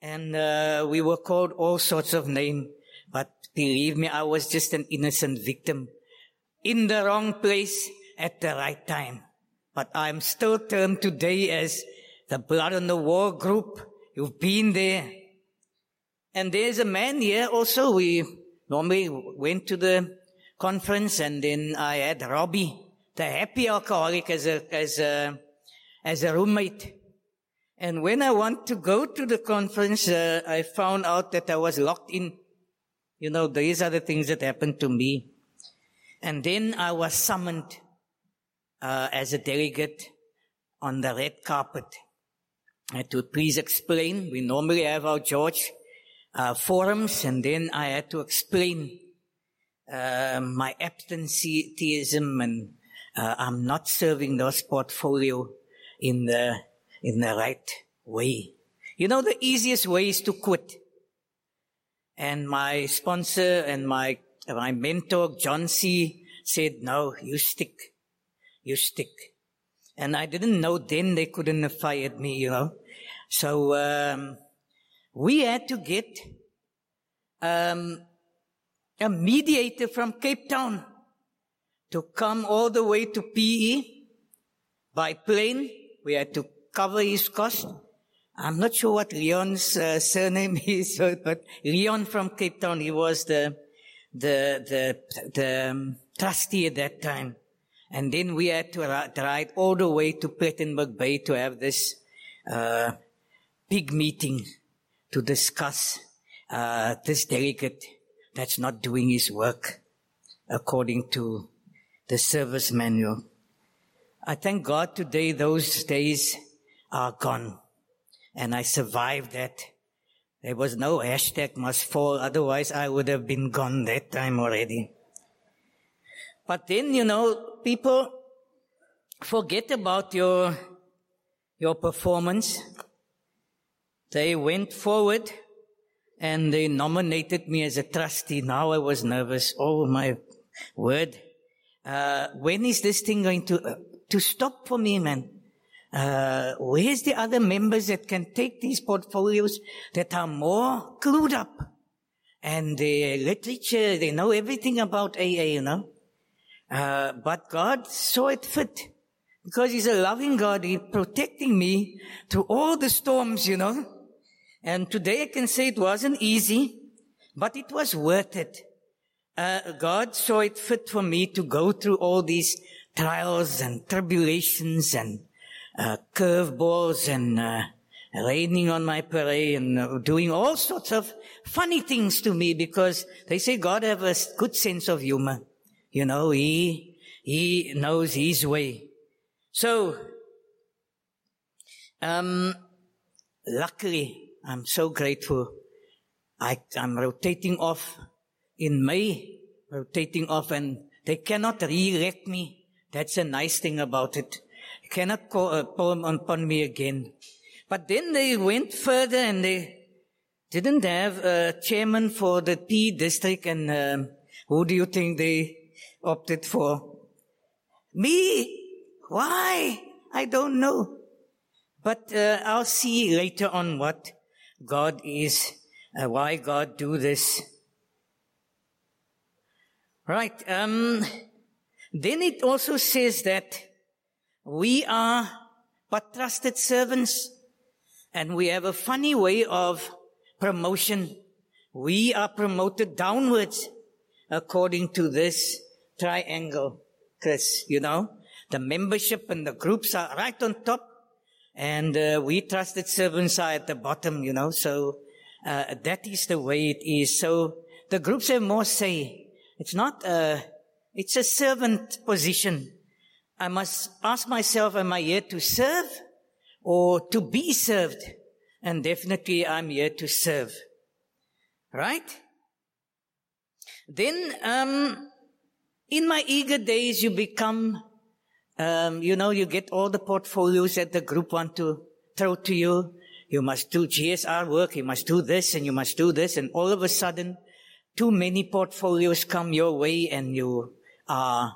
[SPEAKER 5] and uh, we were called all sorts of names. But believe me, I was just an innocent victim in the wrong place at the right time. But I'm still termed today as the Blood on the Wall group. You've been there. And there's a man here also. We normally went to the conference and then I had Robbie, the happy alcoholic as a, as a, as a roommate. And when I want to go to the conference, uh, I found out that I was locked in You know, these are the things that happened to me. And then I was summoned uh, as a delegate on the red carpet. I had to please explain. We normally have our George uh, forums, and then I had to explain uh, my absenteeism and uh, I'm not serving those portfolio in the in the right way. You know, the easiest way is to quit. And my sponsor and my my mentor John C said, "No, you stick, you stick." And I didn't know then they couldn't have fired me, you know. So um, we had to get um, a mediator from Cape Town to come all the way to PE by plane. We had to cover his cost. I'm not sure what Leon's uh, surname is, but Leon from Cape Town, he was the, the, the, the um, trustee at that time. And then we had to ride all the way to Plettenberg Bay to have this, uh, big meeting to discuss, uh, this delegate that's not doing his work according to the service manual. I thank God today those days are gone and I survived that. There was no hashtag must fall, otherwise I would have been gone that time already. But then, you know, people forget about your, your performance. They went forward and they nominated me as a trustee. Now I was nervous. Oh my word. Uh, when is this thing going to, uh, to stop for me, man? Uh, where's the other members that can take these portfolios that are more clued up? And the literature, they know everything about AA, you know? Uh, but God saw it fit. Because He's a loving God, He's protecting me through all the storms, you know? And today I can say it wasn't easy, but it was worth it. Uh, God saw it fit for me to go through all these trials and tribulations and uh, curveballs and uh, raining on my parade and uh, doing all sorts of funny things to me because they say God have a good sense of humor. You know, he he knows his way. So, um, luckily, I'm so grateful. I, I'm rotating off in May, rotating off and they cannot re-elect me. That's a nice thing about it. They cannot call a uh, poem upon me again. But then they went further and they didn't have a chairman for the P district and um, who do you think they opted for? Me? Why? I don't know. But uh, I'll see later on what God is, uh, why God do this. Right. Um, then it also says that we are but trusted servants and we have a funny way of promotion. We are promoted downwards according to this triangle. Chris, you know, the membership and the groups are right on top and uh, we trusted servants are at the bottom, you know, so uh, that is the way it is. So the groups have more say. It's not a, it's a servant position. I must ask myself, am I here to serve or to be served? And definitely I'm here to serve. Right? Then, um, in my eager days, you become um, you know, you get all the portfolios that the group want to throw to you. You must do GSR work, you must do this, and you must do this, and all of a sudden, too many portfolios come your way, and you are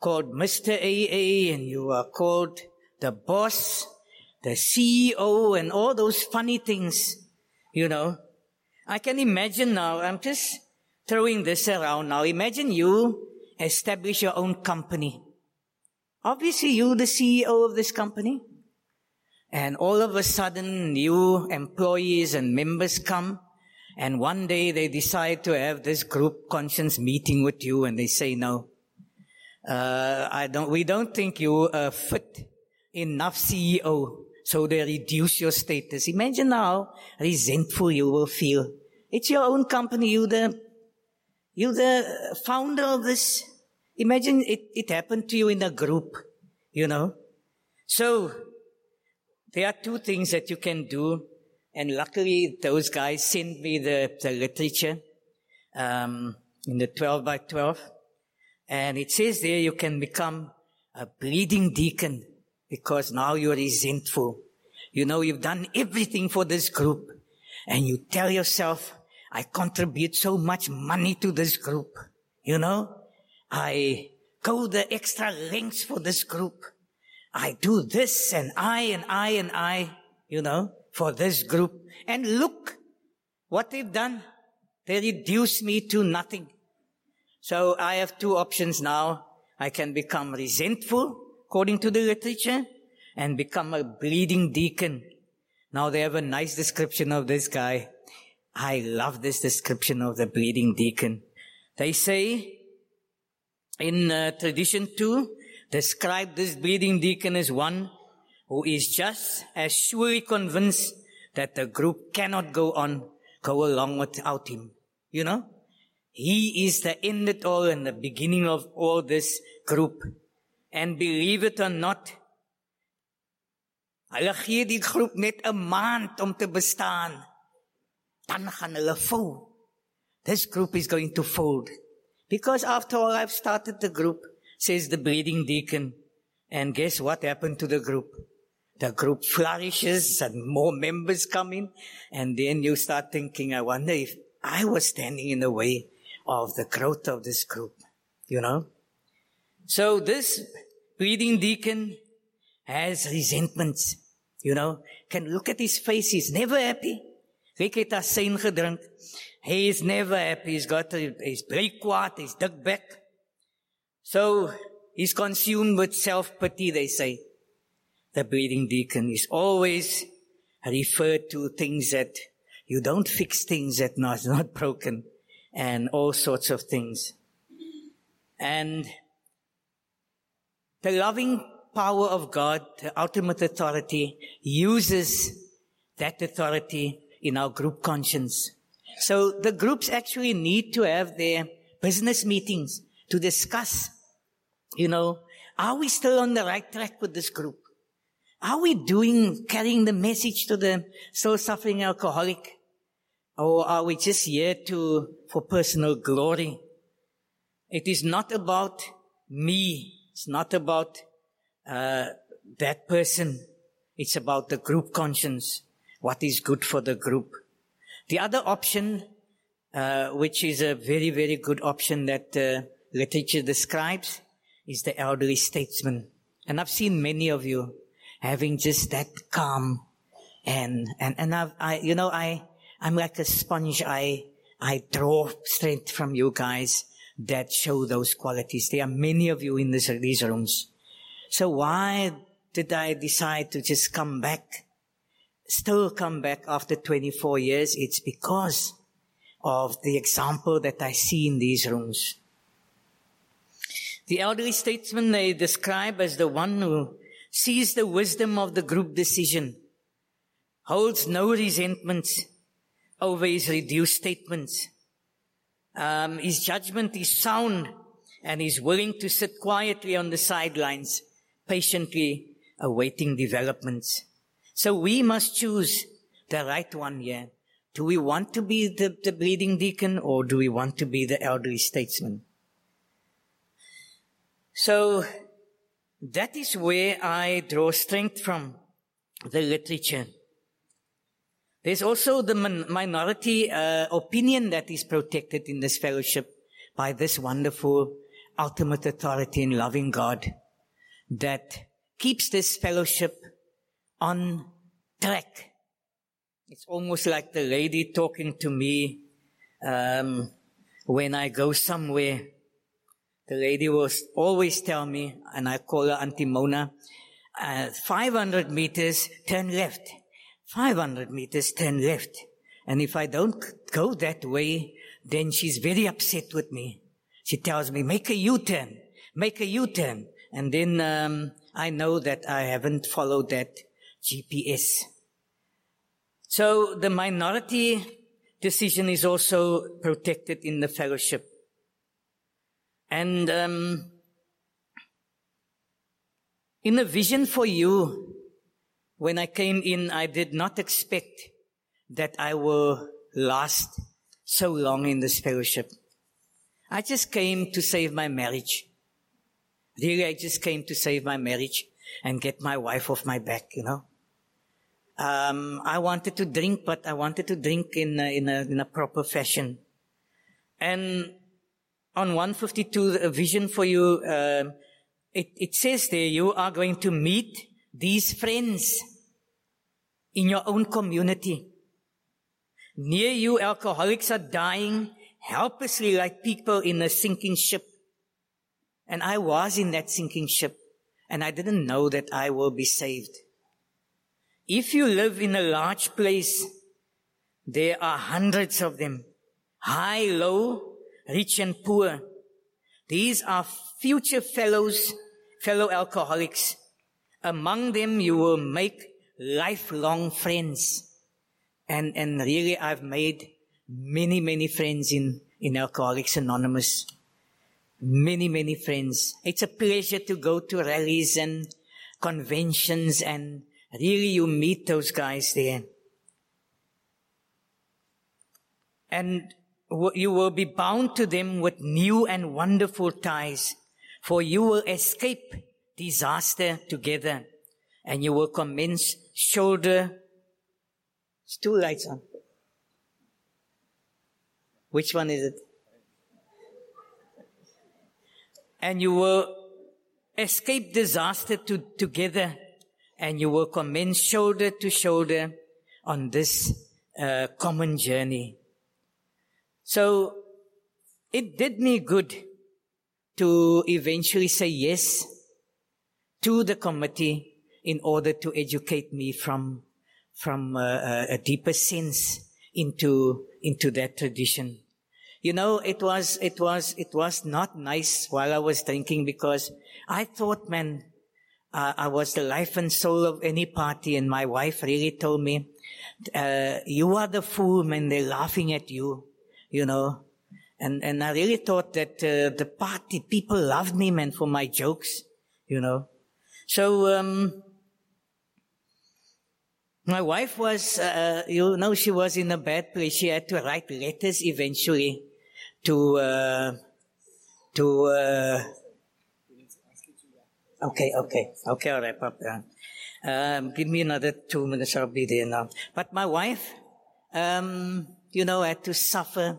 [SPEAKER 5] called Mr. AA, and you are called the boss, the CEO, and all those funny things, you know. I can imagine now, I'm just throwing this around now. Imagine you establish your own company. Obviously, you the CEO of this company. And all of a sudden, new employees and members come. And one day they decide to have this group conscience meeting with you and they say, no, uh, I don't, we don't think you fit enough CEO. So they reduce your status. Imagine how resentful you will feel. It's your own company. You the You the founder of this. Imagine it, it happened to you in a group, you know. So, there are two things that you can do. And luckily, those guys sent me the, the literature, um, in the 12 by 12. And it says there you can become a bleeding deacon because now you're resentful. You know, you've done everything for this group and you tell yourself, I contribute so much money to this group. You know, I go the extra lengths for this group. I do this and I and I and I, you know, for this group. And look what they've done. They reduce me to nothing. So I have two options now. I can become resentful, according to the literature, and become a bleeding deacon. Now they have a nice description of this guy. I love this description of the bleeding deacon. They say in uh, tradition two, describe this bleeding deacon as one who is just as surely convinced that the group cannot go on, go along without him. You know? He is the end of all and the beginning of all this group. And believe it or not, hulle gee die groep net 'n maand om te bestaan. Dan gaan hulle fold. This group is going to fold. Because after all, I've started the group, says the bleeding deacon. And guess what happened to the group? The group flourishes and more members come in. And then you start thinking, I wonder if I was standing in the way of the growth of this group. You know? So this bleeding deacon has resentments. You know? Can look at his face. He's never happy. Gedrink. He is never happy. He's got, a, he's very. He's dug back. So he's consumed with self-pity, they say. The bleeding deacon is always referred to things that you don't fix things that not, not broken and all sorts of things. And the loving power of God, the ultimate authority, uses that authority in our group conscience. So the groups actually need to have their business meetings to discuss, you know, are we still on the right track with this group? Are we doing, carrying the message to the still suffering alcoholic? Or are we just here to, for personal glory? It is not about me. It's not about, uh, that person. It's about the group conscience what is good for the group. The other option, uh, which is a very, very good option that uh, literature describes, is the elderly statesman. And I've seen many of you having just that calm and, and, and I've, I, you know, I, I'm like a sponge. I, I draw strength from you guys that show those qualities. There are many of you in this, these rooms. So why did I decide to just come back still come back after 24 years, it's because of the example that I see in these rooms. The elderly statesman they describe as the one who sees the wisdom of the group decision, holds no resentments over his reduced statements. Um, his judgment is sound and is willing to sit quietly on the sidelines, patiently awaiting developments. So we must choose the right one here. Do we want to be the, the bleeding deacon or do we want to be the elderly statesman? So that is where I draw strength from the literature. There's also the minority uh, opinion that is protected in this fellowship by this wonderful ultimate authority in loving God that keeps this fellowship on track. It's almost like the lady talking to me um, when I go somewhere. The lady will always tell me, and I call her Auntie Mona, uh, 500 meters, turn left. 500 meters, turn left. And if I don't go that way, then she's very upset with me. She tells me, make a U-turn, make a U-turn. And then um, I know that I haven't followed that GPS. So the minority decision is also protected in the fellowship. And um, in a vision for you, when I came in, I did not expect that I will last so long in this fellowship. I just came to save my marriage. Really, I just came to save my marriage and get my wife off my back, you know. Um, I wanted to drink, but I wanted to drink in a, in a, in a proper fashion. And on 152, a vision for you, uh, it, it says there, you are going to meet these friends in your own community. Near you, alcoholics are dying helplessly like people in a sinking ship. And I was in that sinking ship and I didn't know that I will be saved. If you live in a large place, there are hundreds of them. High, low, rich and poor. These are future fellows, fellow alcoholics. Among them you will make lifelong friends. And, and really I've made many, many friends in, in Alcoholics Anonymous. Many, many friends. It's a pleasure to go to rallies and conventions and really you meet those guys there. And you will be bound to them with new and wonderful ties, for you will escape disaster together and you will commence shoulder. It's two lights on. Which one is it? And you will escape disaster to, together and you will commence shoulder to shoulder on this uh, common journey. So it did me good to eventually say yes to the committee in order to educate me from from uh, a deeper sense into into that tradition. You know, it was it was it was not nice while I was drinking because I thought, man, uh, I was the life and soul of any party, and my wife really told me, uh, "You are the fool, man. They're laughing at you." You know, and and I really thought that uh, the party people loved me, man, for my jokes. You know, so um, my wife was, uh, you know, she was in a bad place. She had to write letters eventually to, uh, to, uh, okay, okay, okay, I'll wrap up. Um, give me another two minutes, I'll be there now. But my wife, um, you know, had to suffer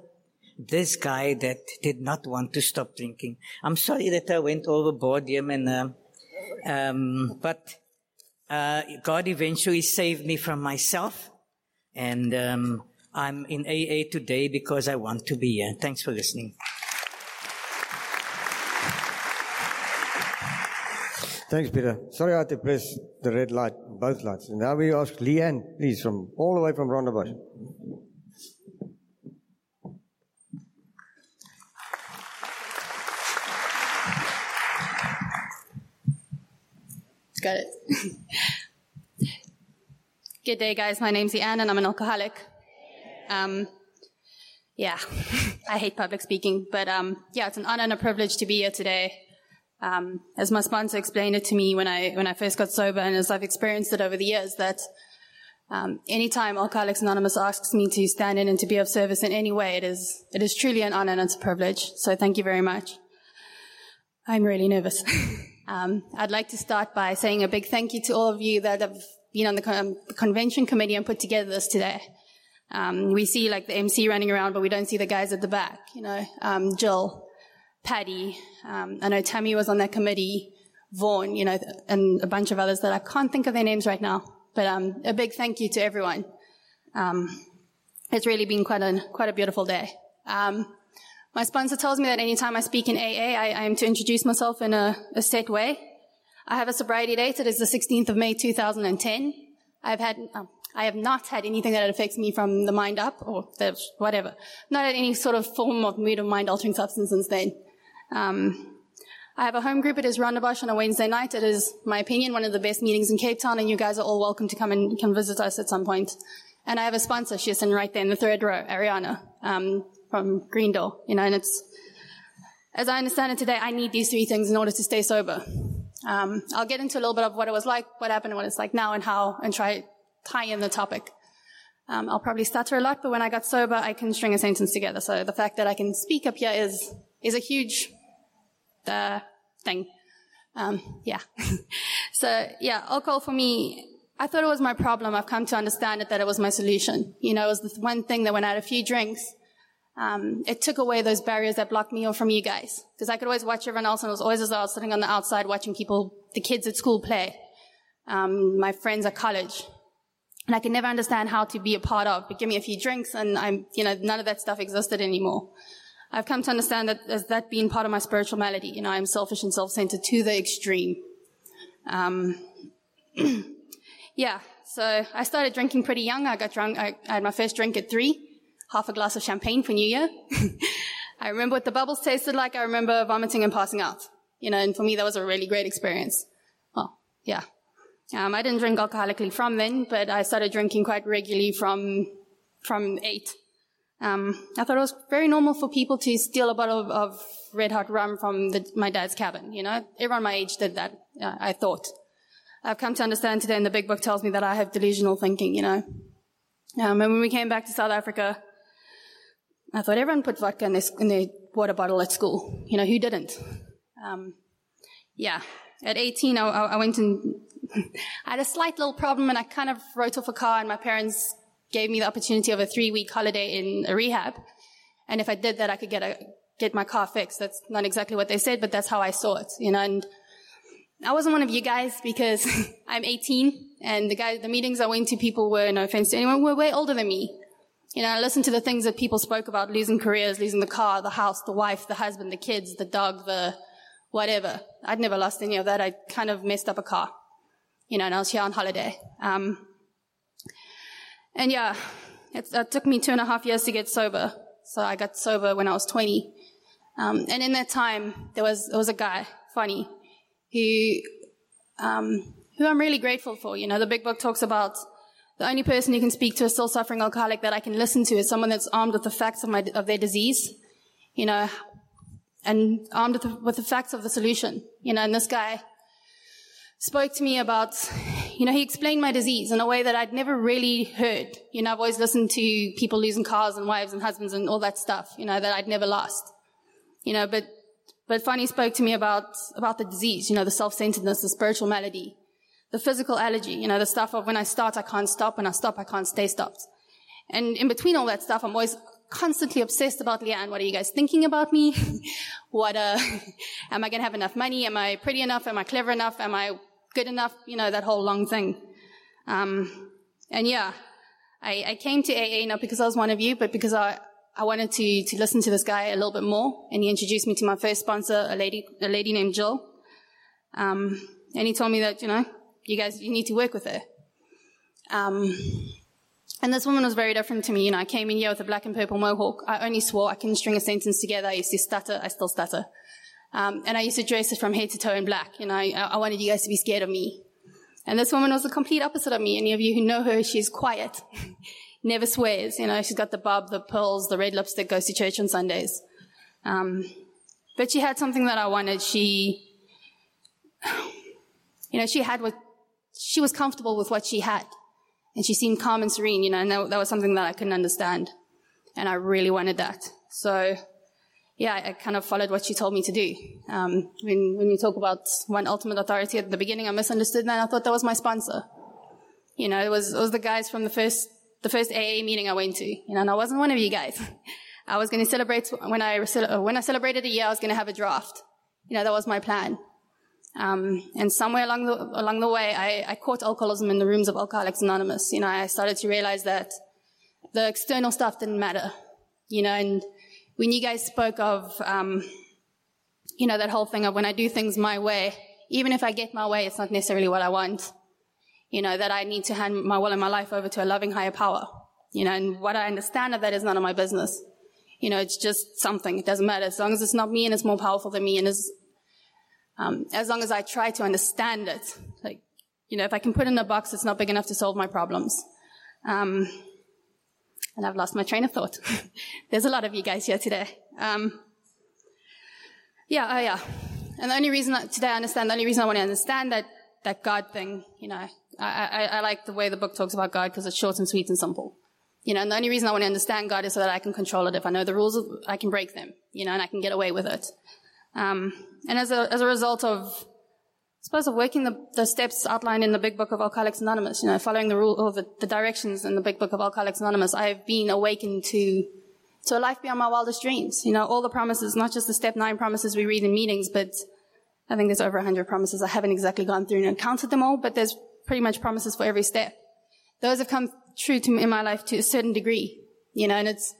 [SPEAKER 5] this guy that did not want to stop drinking. I'm sorry that I went overboard, him and, uh, um, but uh, God eventually saved me from myself. And um, I'm in AA today because I want to be here. Thanks for listening.
[SPEAKER 3] Thanks, Peter. Sorry I had to press the red light, both lights. And now we ask Leanne, please, from all the way from Rondebosch.
[SPEAKER 6] Got it. Good day, guys. My name's Anne, and I'm an alcoholic. Um, yeah, I hate public speaking, but um, yeah, it's an honor and a privilege to be here today. Um, as my sponsor explained it to me when I when I first got sober, and as I've experienced it over the years, that um, anytime Alcoholics Anonymous asks me to stand in and to be of service in any way, it is it is truly an honor and it's a privilege. So thank you very much. I'm really nervous. Um, I'd like to start by saying a big thank you to all of you that have been on the, con- the convention committee and put together this today. Um, we see like the MC running around, but we don't see the guys at the back. You know, um, Jill, Paddy. Um, I know Tammy was on that committee. Vaughan, you know, and a bunch of others that I can't think of their names right now. But um, a big thank you to everyone. Um, it's really been quite a quite a beautiful day. Um, my sponsor tells me that anytime I speak in AA, I, I am to introduce myself in a, a, set way. I have a sobriety date. It is the 16th of May, 2010. I've had, um, I have not had anything that affects me from the mind up or the whatever. Not had any sort of form of mood or mind altering substance since then. Um, I have a home group. It is Rondebosch on a Wednesday night. It is, my opinion, one of the best meetings in Cape Town, and you guys are all welcome to come and come visit us at some point. And I have a sponsor. She's sitting right there in the third row, Ariana. Um, from Green Door, you know, and it's, as I understand it today, I need these three things in order to stay sober. Um, I'll get into a little bit of what it was like, what happened, what it's like now, and how, and try tie in the topic. Um, I'll probably stutter a lot, but when I got sober, I can string a sentence together. So the fact that I can speak up here is is a huge uh, thing. Um, yeah. so yeah, alcohol for me, I thought it was my problem. I've come to understand it that it was my solution. You know, it was the one thing that when I had a few drinks, um, it took away those barriers that blocked me or from you guys. Because I could always watch everyone else, and it was always as though I was sitting on the outside watching people, the kids at school play, um, my friends at college, and I could never understand how to be a part of. But give me a few drinks, and I'm, you know, none of that stuff existed anymore. I've come to understand that as that being part of my spiritual malady, you know, I'm selfish and self-centered to the extreme. Um, yeah, so I started drinking pretty young. I got drunk. I, I had my first drink at three, half a glass of champagne for New Year. I remember what the bubbles tasted like. I remember vomiting and passing out. You know, and for me, that was a really great experience. Well, yeah. Um, I didn't drink alcoholically from then, but I started drinking quite regularly from from eight. Um, I thought it was very normal for people to steal a bottle of, of Red Heart rum from the, my dad's cabin. You know, everyone my age did that. Uh, I thought. I've come to understand today, and the big book tells me that I have delusional thinking. You know, um, and when we came back to South Africa, I thought everyone put vodka in their, in their water bottle at school. You know, who didn't? Um, yeah. At 18, I, I went and I had a slight little problem and I kind of wrote off a car and my parents gave me the opportunity of a three week holiday in a rehab. And if I did that, I could get a, get my car fixed. That's not exactly what they said, but that's how I saw it, you know, and I wasn't one of you guys because I'm 18 and the guys, the meetings I went to, people were, no offense to anyone, were way older than me. You know, I listened to the things that people spoke about, losing careers, losing the car, the house, the wife, the husband, the kids, the dog, the whatever. I'd never lost any of that. I kind of messed up a car you know, and I was here on holiday. Um, and yeah, it, it, took me two and a half years to get sober. So I got sober when I was 20. Um, and in that time, there was, there was a guy, funny, who, um, who I'm really grateful for. You know, the big book talks about the only person who can speak to a still suffering alcoholic that I can listen to is someone that's armed with the facts of my, of their disease, you know, and armed with the, with the facts of the solution, you know, and this guy, spoke to me about, you know, he explained my disease in a way that I'd never really heard. You know, I've always listened to people losing cars and wives and husbands and all that stuff, you know, that I'd never lost. You know, but, but Fanny spoke to me about, about the disease, you know, the self-centeredness, the spiritual malady, the physical allergy, you know, the stuff of when I start, I can't stop. When I stop, I can't stay stopped. And in between all that stuff, I'm always constantly obsessed about Leanne. What are you guys thinking about me? what, uh, am I going to have enough money? Am I pretty enough? Am I clever enough? Am I good enough? You know, that whole long thing. Um, and yeah, I, I came to AA not because I was one of you, but because I, I wanted to, to listen to this guy a little bit more. And he introduced me to my first sponsor, a lady, a lady named Jill. Um, and he told me that, you know, you guys, you need to work with her. Um, and this woman was very different to me. You know, I came in here with a black and purple mohawk. I only swore I couldn't string a sentence together. I used to stutter. I still stutter. Um, and I used to dress it from head to toe in black. You know, I, I wanted you guys to be scared of me. And this woman was the complete opposite of me. Any of you who know her, she's quiet, never swears. You know, she's got the bob, the pearls, the red lipstick, goes to church on Sundays. Um, but she had something that I wanted. She, you know, she had what, she was comfortable with what she had. And she seemed calm and serene, you know, and that, that was something that I couldn't understand. And I really wanted that. So, yeah, I kind of followed what she told me to do. Um, when, when we talk about one ultimate authority at the beginning, I misunderstood and I thought that was my sponsor. You know, it was, it was the guys from the first, the first AA meeting I went to, you know, and I wasn't one of you guys. I was going to celebrate when I, when I celebrated a year, I was going to have a draft. You know, that was my plan. Um, and somewhere along the along the way, I, I caught alcoholism in the rooms of Alcoholics Anonymous. You know, I started to realize that the external stuff didn't matter. You know, and when you guys spoke of, um, you know, that whole thing of when I do things my way, even if I get my way, it's not necessarily what I want. You know, that I need to hand my will and my life over to a loving higher power. You know, and what I understand of that is none of my business. You know, it's just something. It doesn't matter as long as it's not me and it's more powerful than me and is um, as long as I try to understand it, like, you know, if I can put in a box, it's not big enough to solve my problems. Um, and I've lost my train of thought. There's a lot of you guys here today. Um, Yeah, oh yeah. And the only reason that today I understand, the only reason I want to understand that, that God thing, you know, I, I, I like the way the book talks about God because it's short and sweet and simple. You know, and the only reason I want to understand God is so that I can control it. If I know the rules, I can break them, you know, and I can get away with it. Um, and as a, as a result of, I suppose of working the, the steps outlined in the big book of Alcoholics Anonymous, you know, following the rule or the, the directions in the big book of Alcoholics Anonymous, I've been awakened to, to a life beyond my wildest dreams. You know, all the promises, not just the step nine promises we read in meetings, but I think there's over hundred promises. I haven't exactly gone through and counted them all, but there's pretty much promises for every step. Those have come true to me in my life to a certain degree, you know, and it's,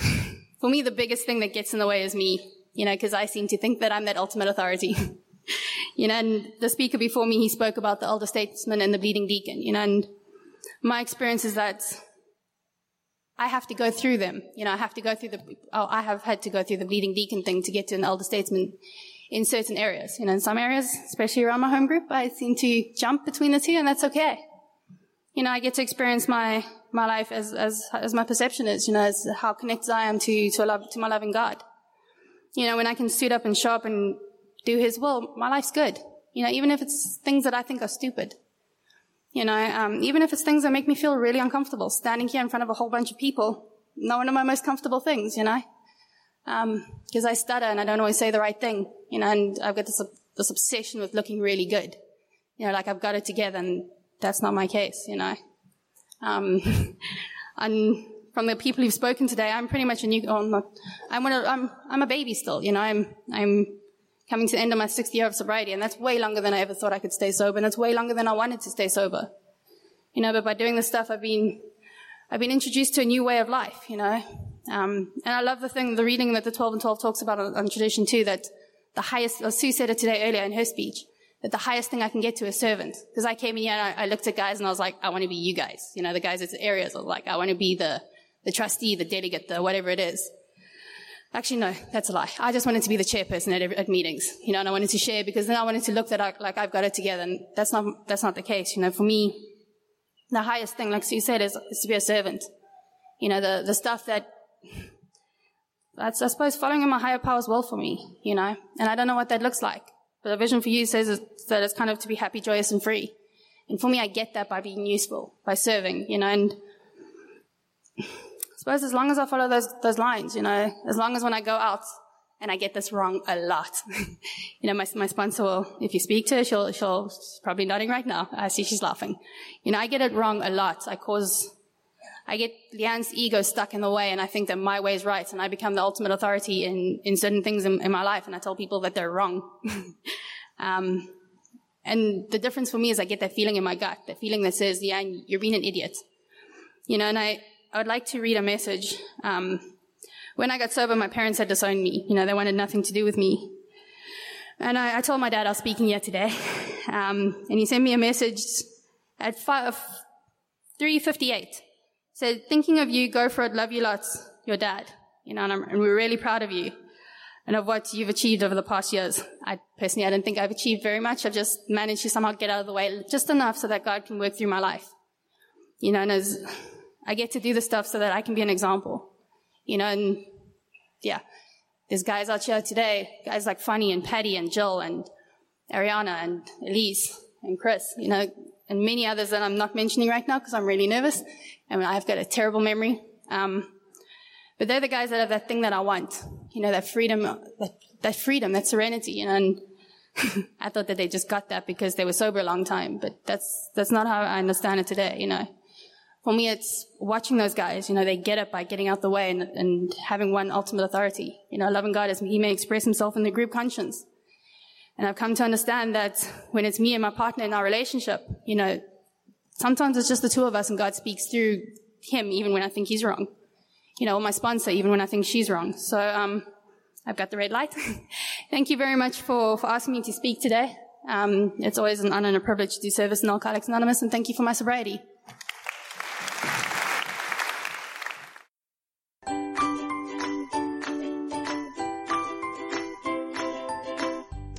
[SPEAKER 6] for me, the biggest thing that gets in the way is me, you know, because I seem to think that I'm that ultimate authority. you know, and the speaker before me, he spoke about the elder statesman and the bleeding deacon, you know, and my experience is that I have to go through them. You know, I have to go through the, oh, I have had to go through the bleeding deacon thing to get to an elder statesman in certain areas. You know, in some areas, especially around my home group, I seem to jump between the two and that's okay. You know, I get to experience my, my life as, as, as my perception is, you know, as how connected I am to, to, love, to my loving God. You know, when I can suit up and show up and do His will, my life's good. You know, even if it's things that I think are stupid. You know, um, even if it's things that make me feel really uncomfortable, standing here in front of a whole bunch of people, not one of my most comfortable things, you know, because um, I stutter and I don't always say the right thing, you know, and I've got this this obsession with looking really good, you know, like I've got it together, and that's not my case, you know. Um, and from the people who've spoken today, I'm pretty much a new. Oh, I'm, not, I'm, I'm a baby still, you know. I'm I'm coming to the end of my sixth year of sobriety, and that's way longer than I ever thought I could stay sober, and it's way longer than I wanted to stay sober. You know, but by doing this stuff, I've been, I've been introduced to a new way of life, you know. Um, and I love the thing, the reading that the 12 and 12 talks about on, on tradition two, that the highest, or Sue said it today earlier in her speech, that the highest thing I can get to is servant. Because I came in here and I, I, looked at guys and I was like, I want to be you guys. You know, the guys at the areas. I like, I want to be the, the trustee, the delegate, the whatever it is. Actually, no, that's a lie. I just wanted to be the chairperson at, at meetings, you know, and I wanted to share because then I wanted to look that I, like I've got it together, and that's not that's not the case. You know, for me, the highest thing, like you said, is, is to be a servant. You know, the the stuff that that's I suppose following in my higher power's will for me. You know, and I don't know what that looks like, but the vision for you says that it's kind of to be happy, joyous, and free. And for me, I get that by being useful, by serving. You know, and suppose as long as I follow those, those lines, you know, as long as when I go out and I get this wrong a lot, you know, my, my sponsor will, if you speak to her, she'll, she'll, she's probably nodding right now. I see she's laughing. You know, I get it wrong a lot. I cause, I get Leanne's ego stuck in the way and I think that my way is right and I become the ultimate authority in, in certain things in, in my life and I tell people that they're wrong. um, and the difference for me is I get that feeling in my gut, that feeling that says, yeah, you're being an idiot. You know, and I, I would like to read a message. Um, when I got sober, my parents had disowned me. You know, they wanted nothing to do with me. And I, I told my dad I was speaking here today. Um, and he sent me a message at 3.58. Said, thinking of you, go for it, love you lots, your dad. You know, and, and we're really proud of you and of what you've achieved over the past years. I personally, I don't think I've achieved very much. I've just managed to somehow get out of the way just enough so that God can work through my life. You know, and as, I get to do the stuff so that I can be an example. You know, and yeah, there's guys out here today, guys like Funny and Patty and Jill and Ariana and Elise and Chris, you know, and many others that I'm not mentioning right now because I'm really nervous and I've got a terrible memory. Um, but they're the guys that have that thing that I want, you know, that freedom, that, that freedom, that serenity, you know, and I thought that they just got that because they were sober a long time, but that's, that's not how I understand it today, you know for me, it's watching those guys. You know, they get it by getting out the way and, and having one ultimate authority. You know, loving God as He may express Himself in the group conscience. And I've come to understand that when it's me and my partner in our relationship, you know, sometimes it's just the two of us and God speaks through Him even when I think He's wrong. You know, or my sponsor even when I think she's wrong. So, um, I've got the red light. Thank you very much for, for asking me to speak today. Um, it's always an honor and a privilege to do service in Alcoholics Anonymous, and thank you for my sobriety.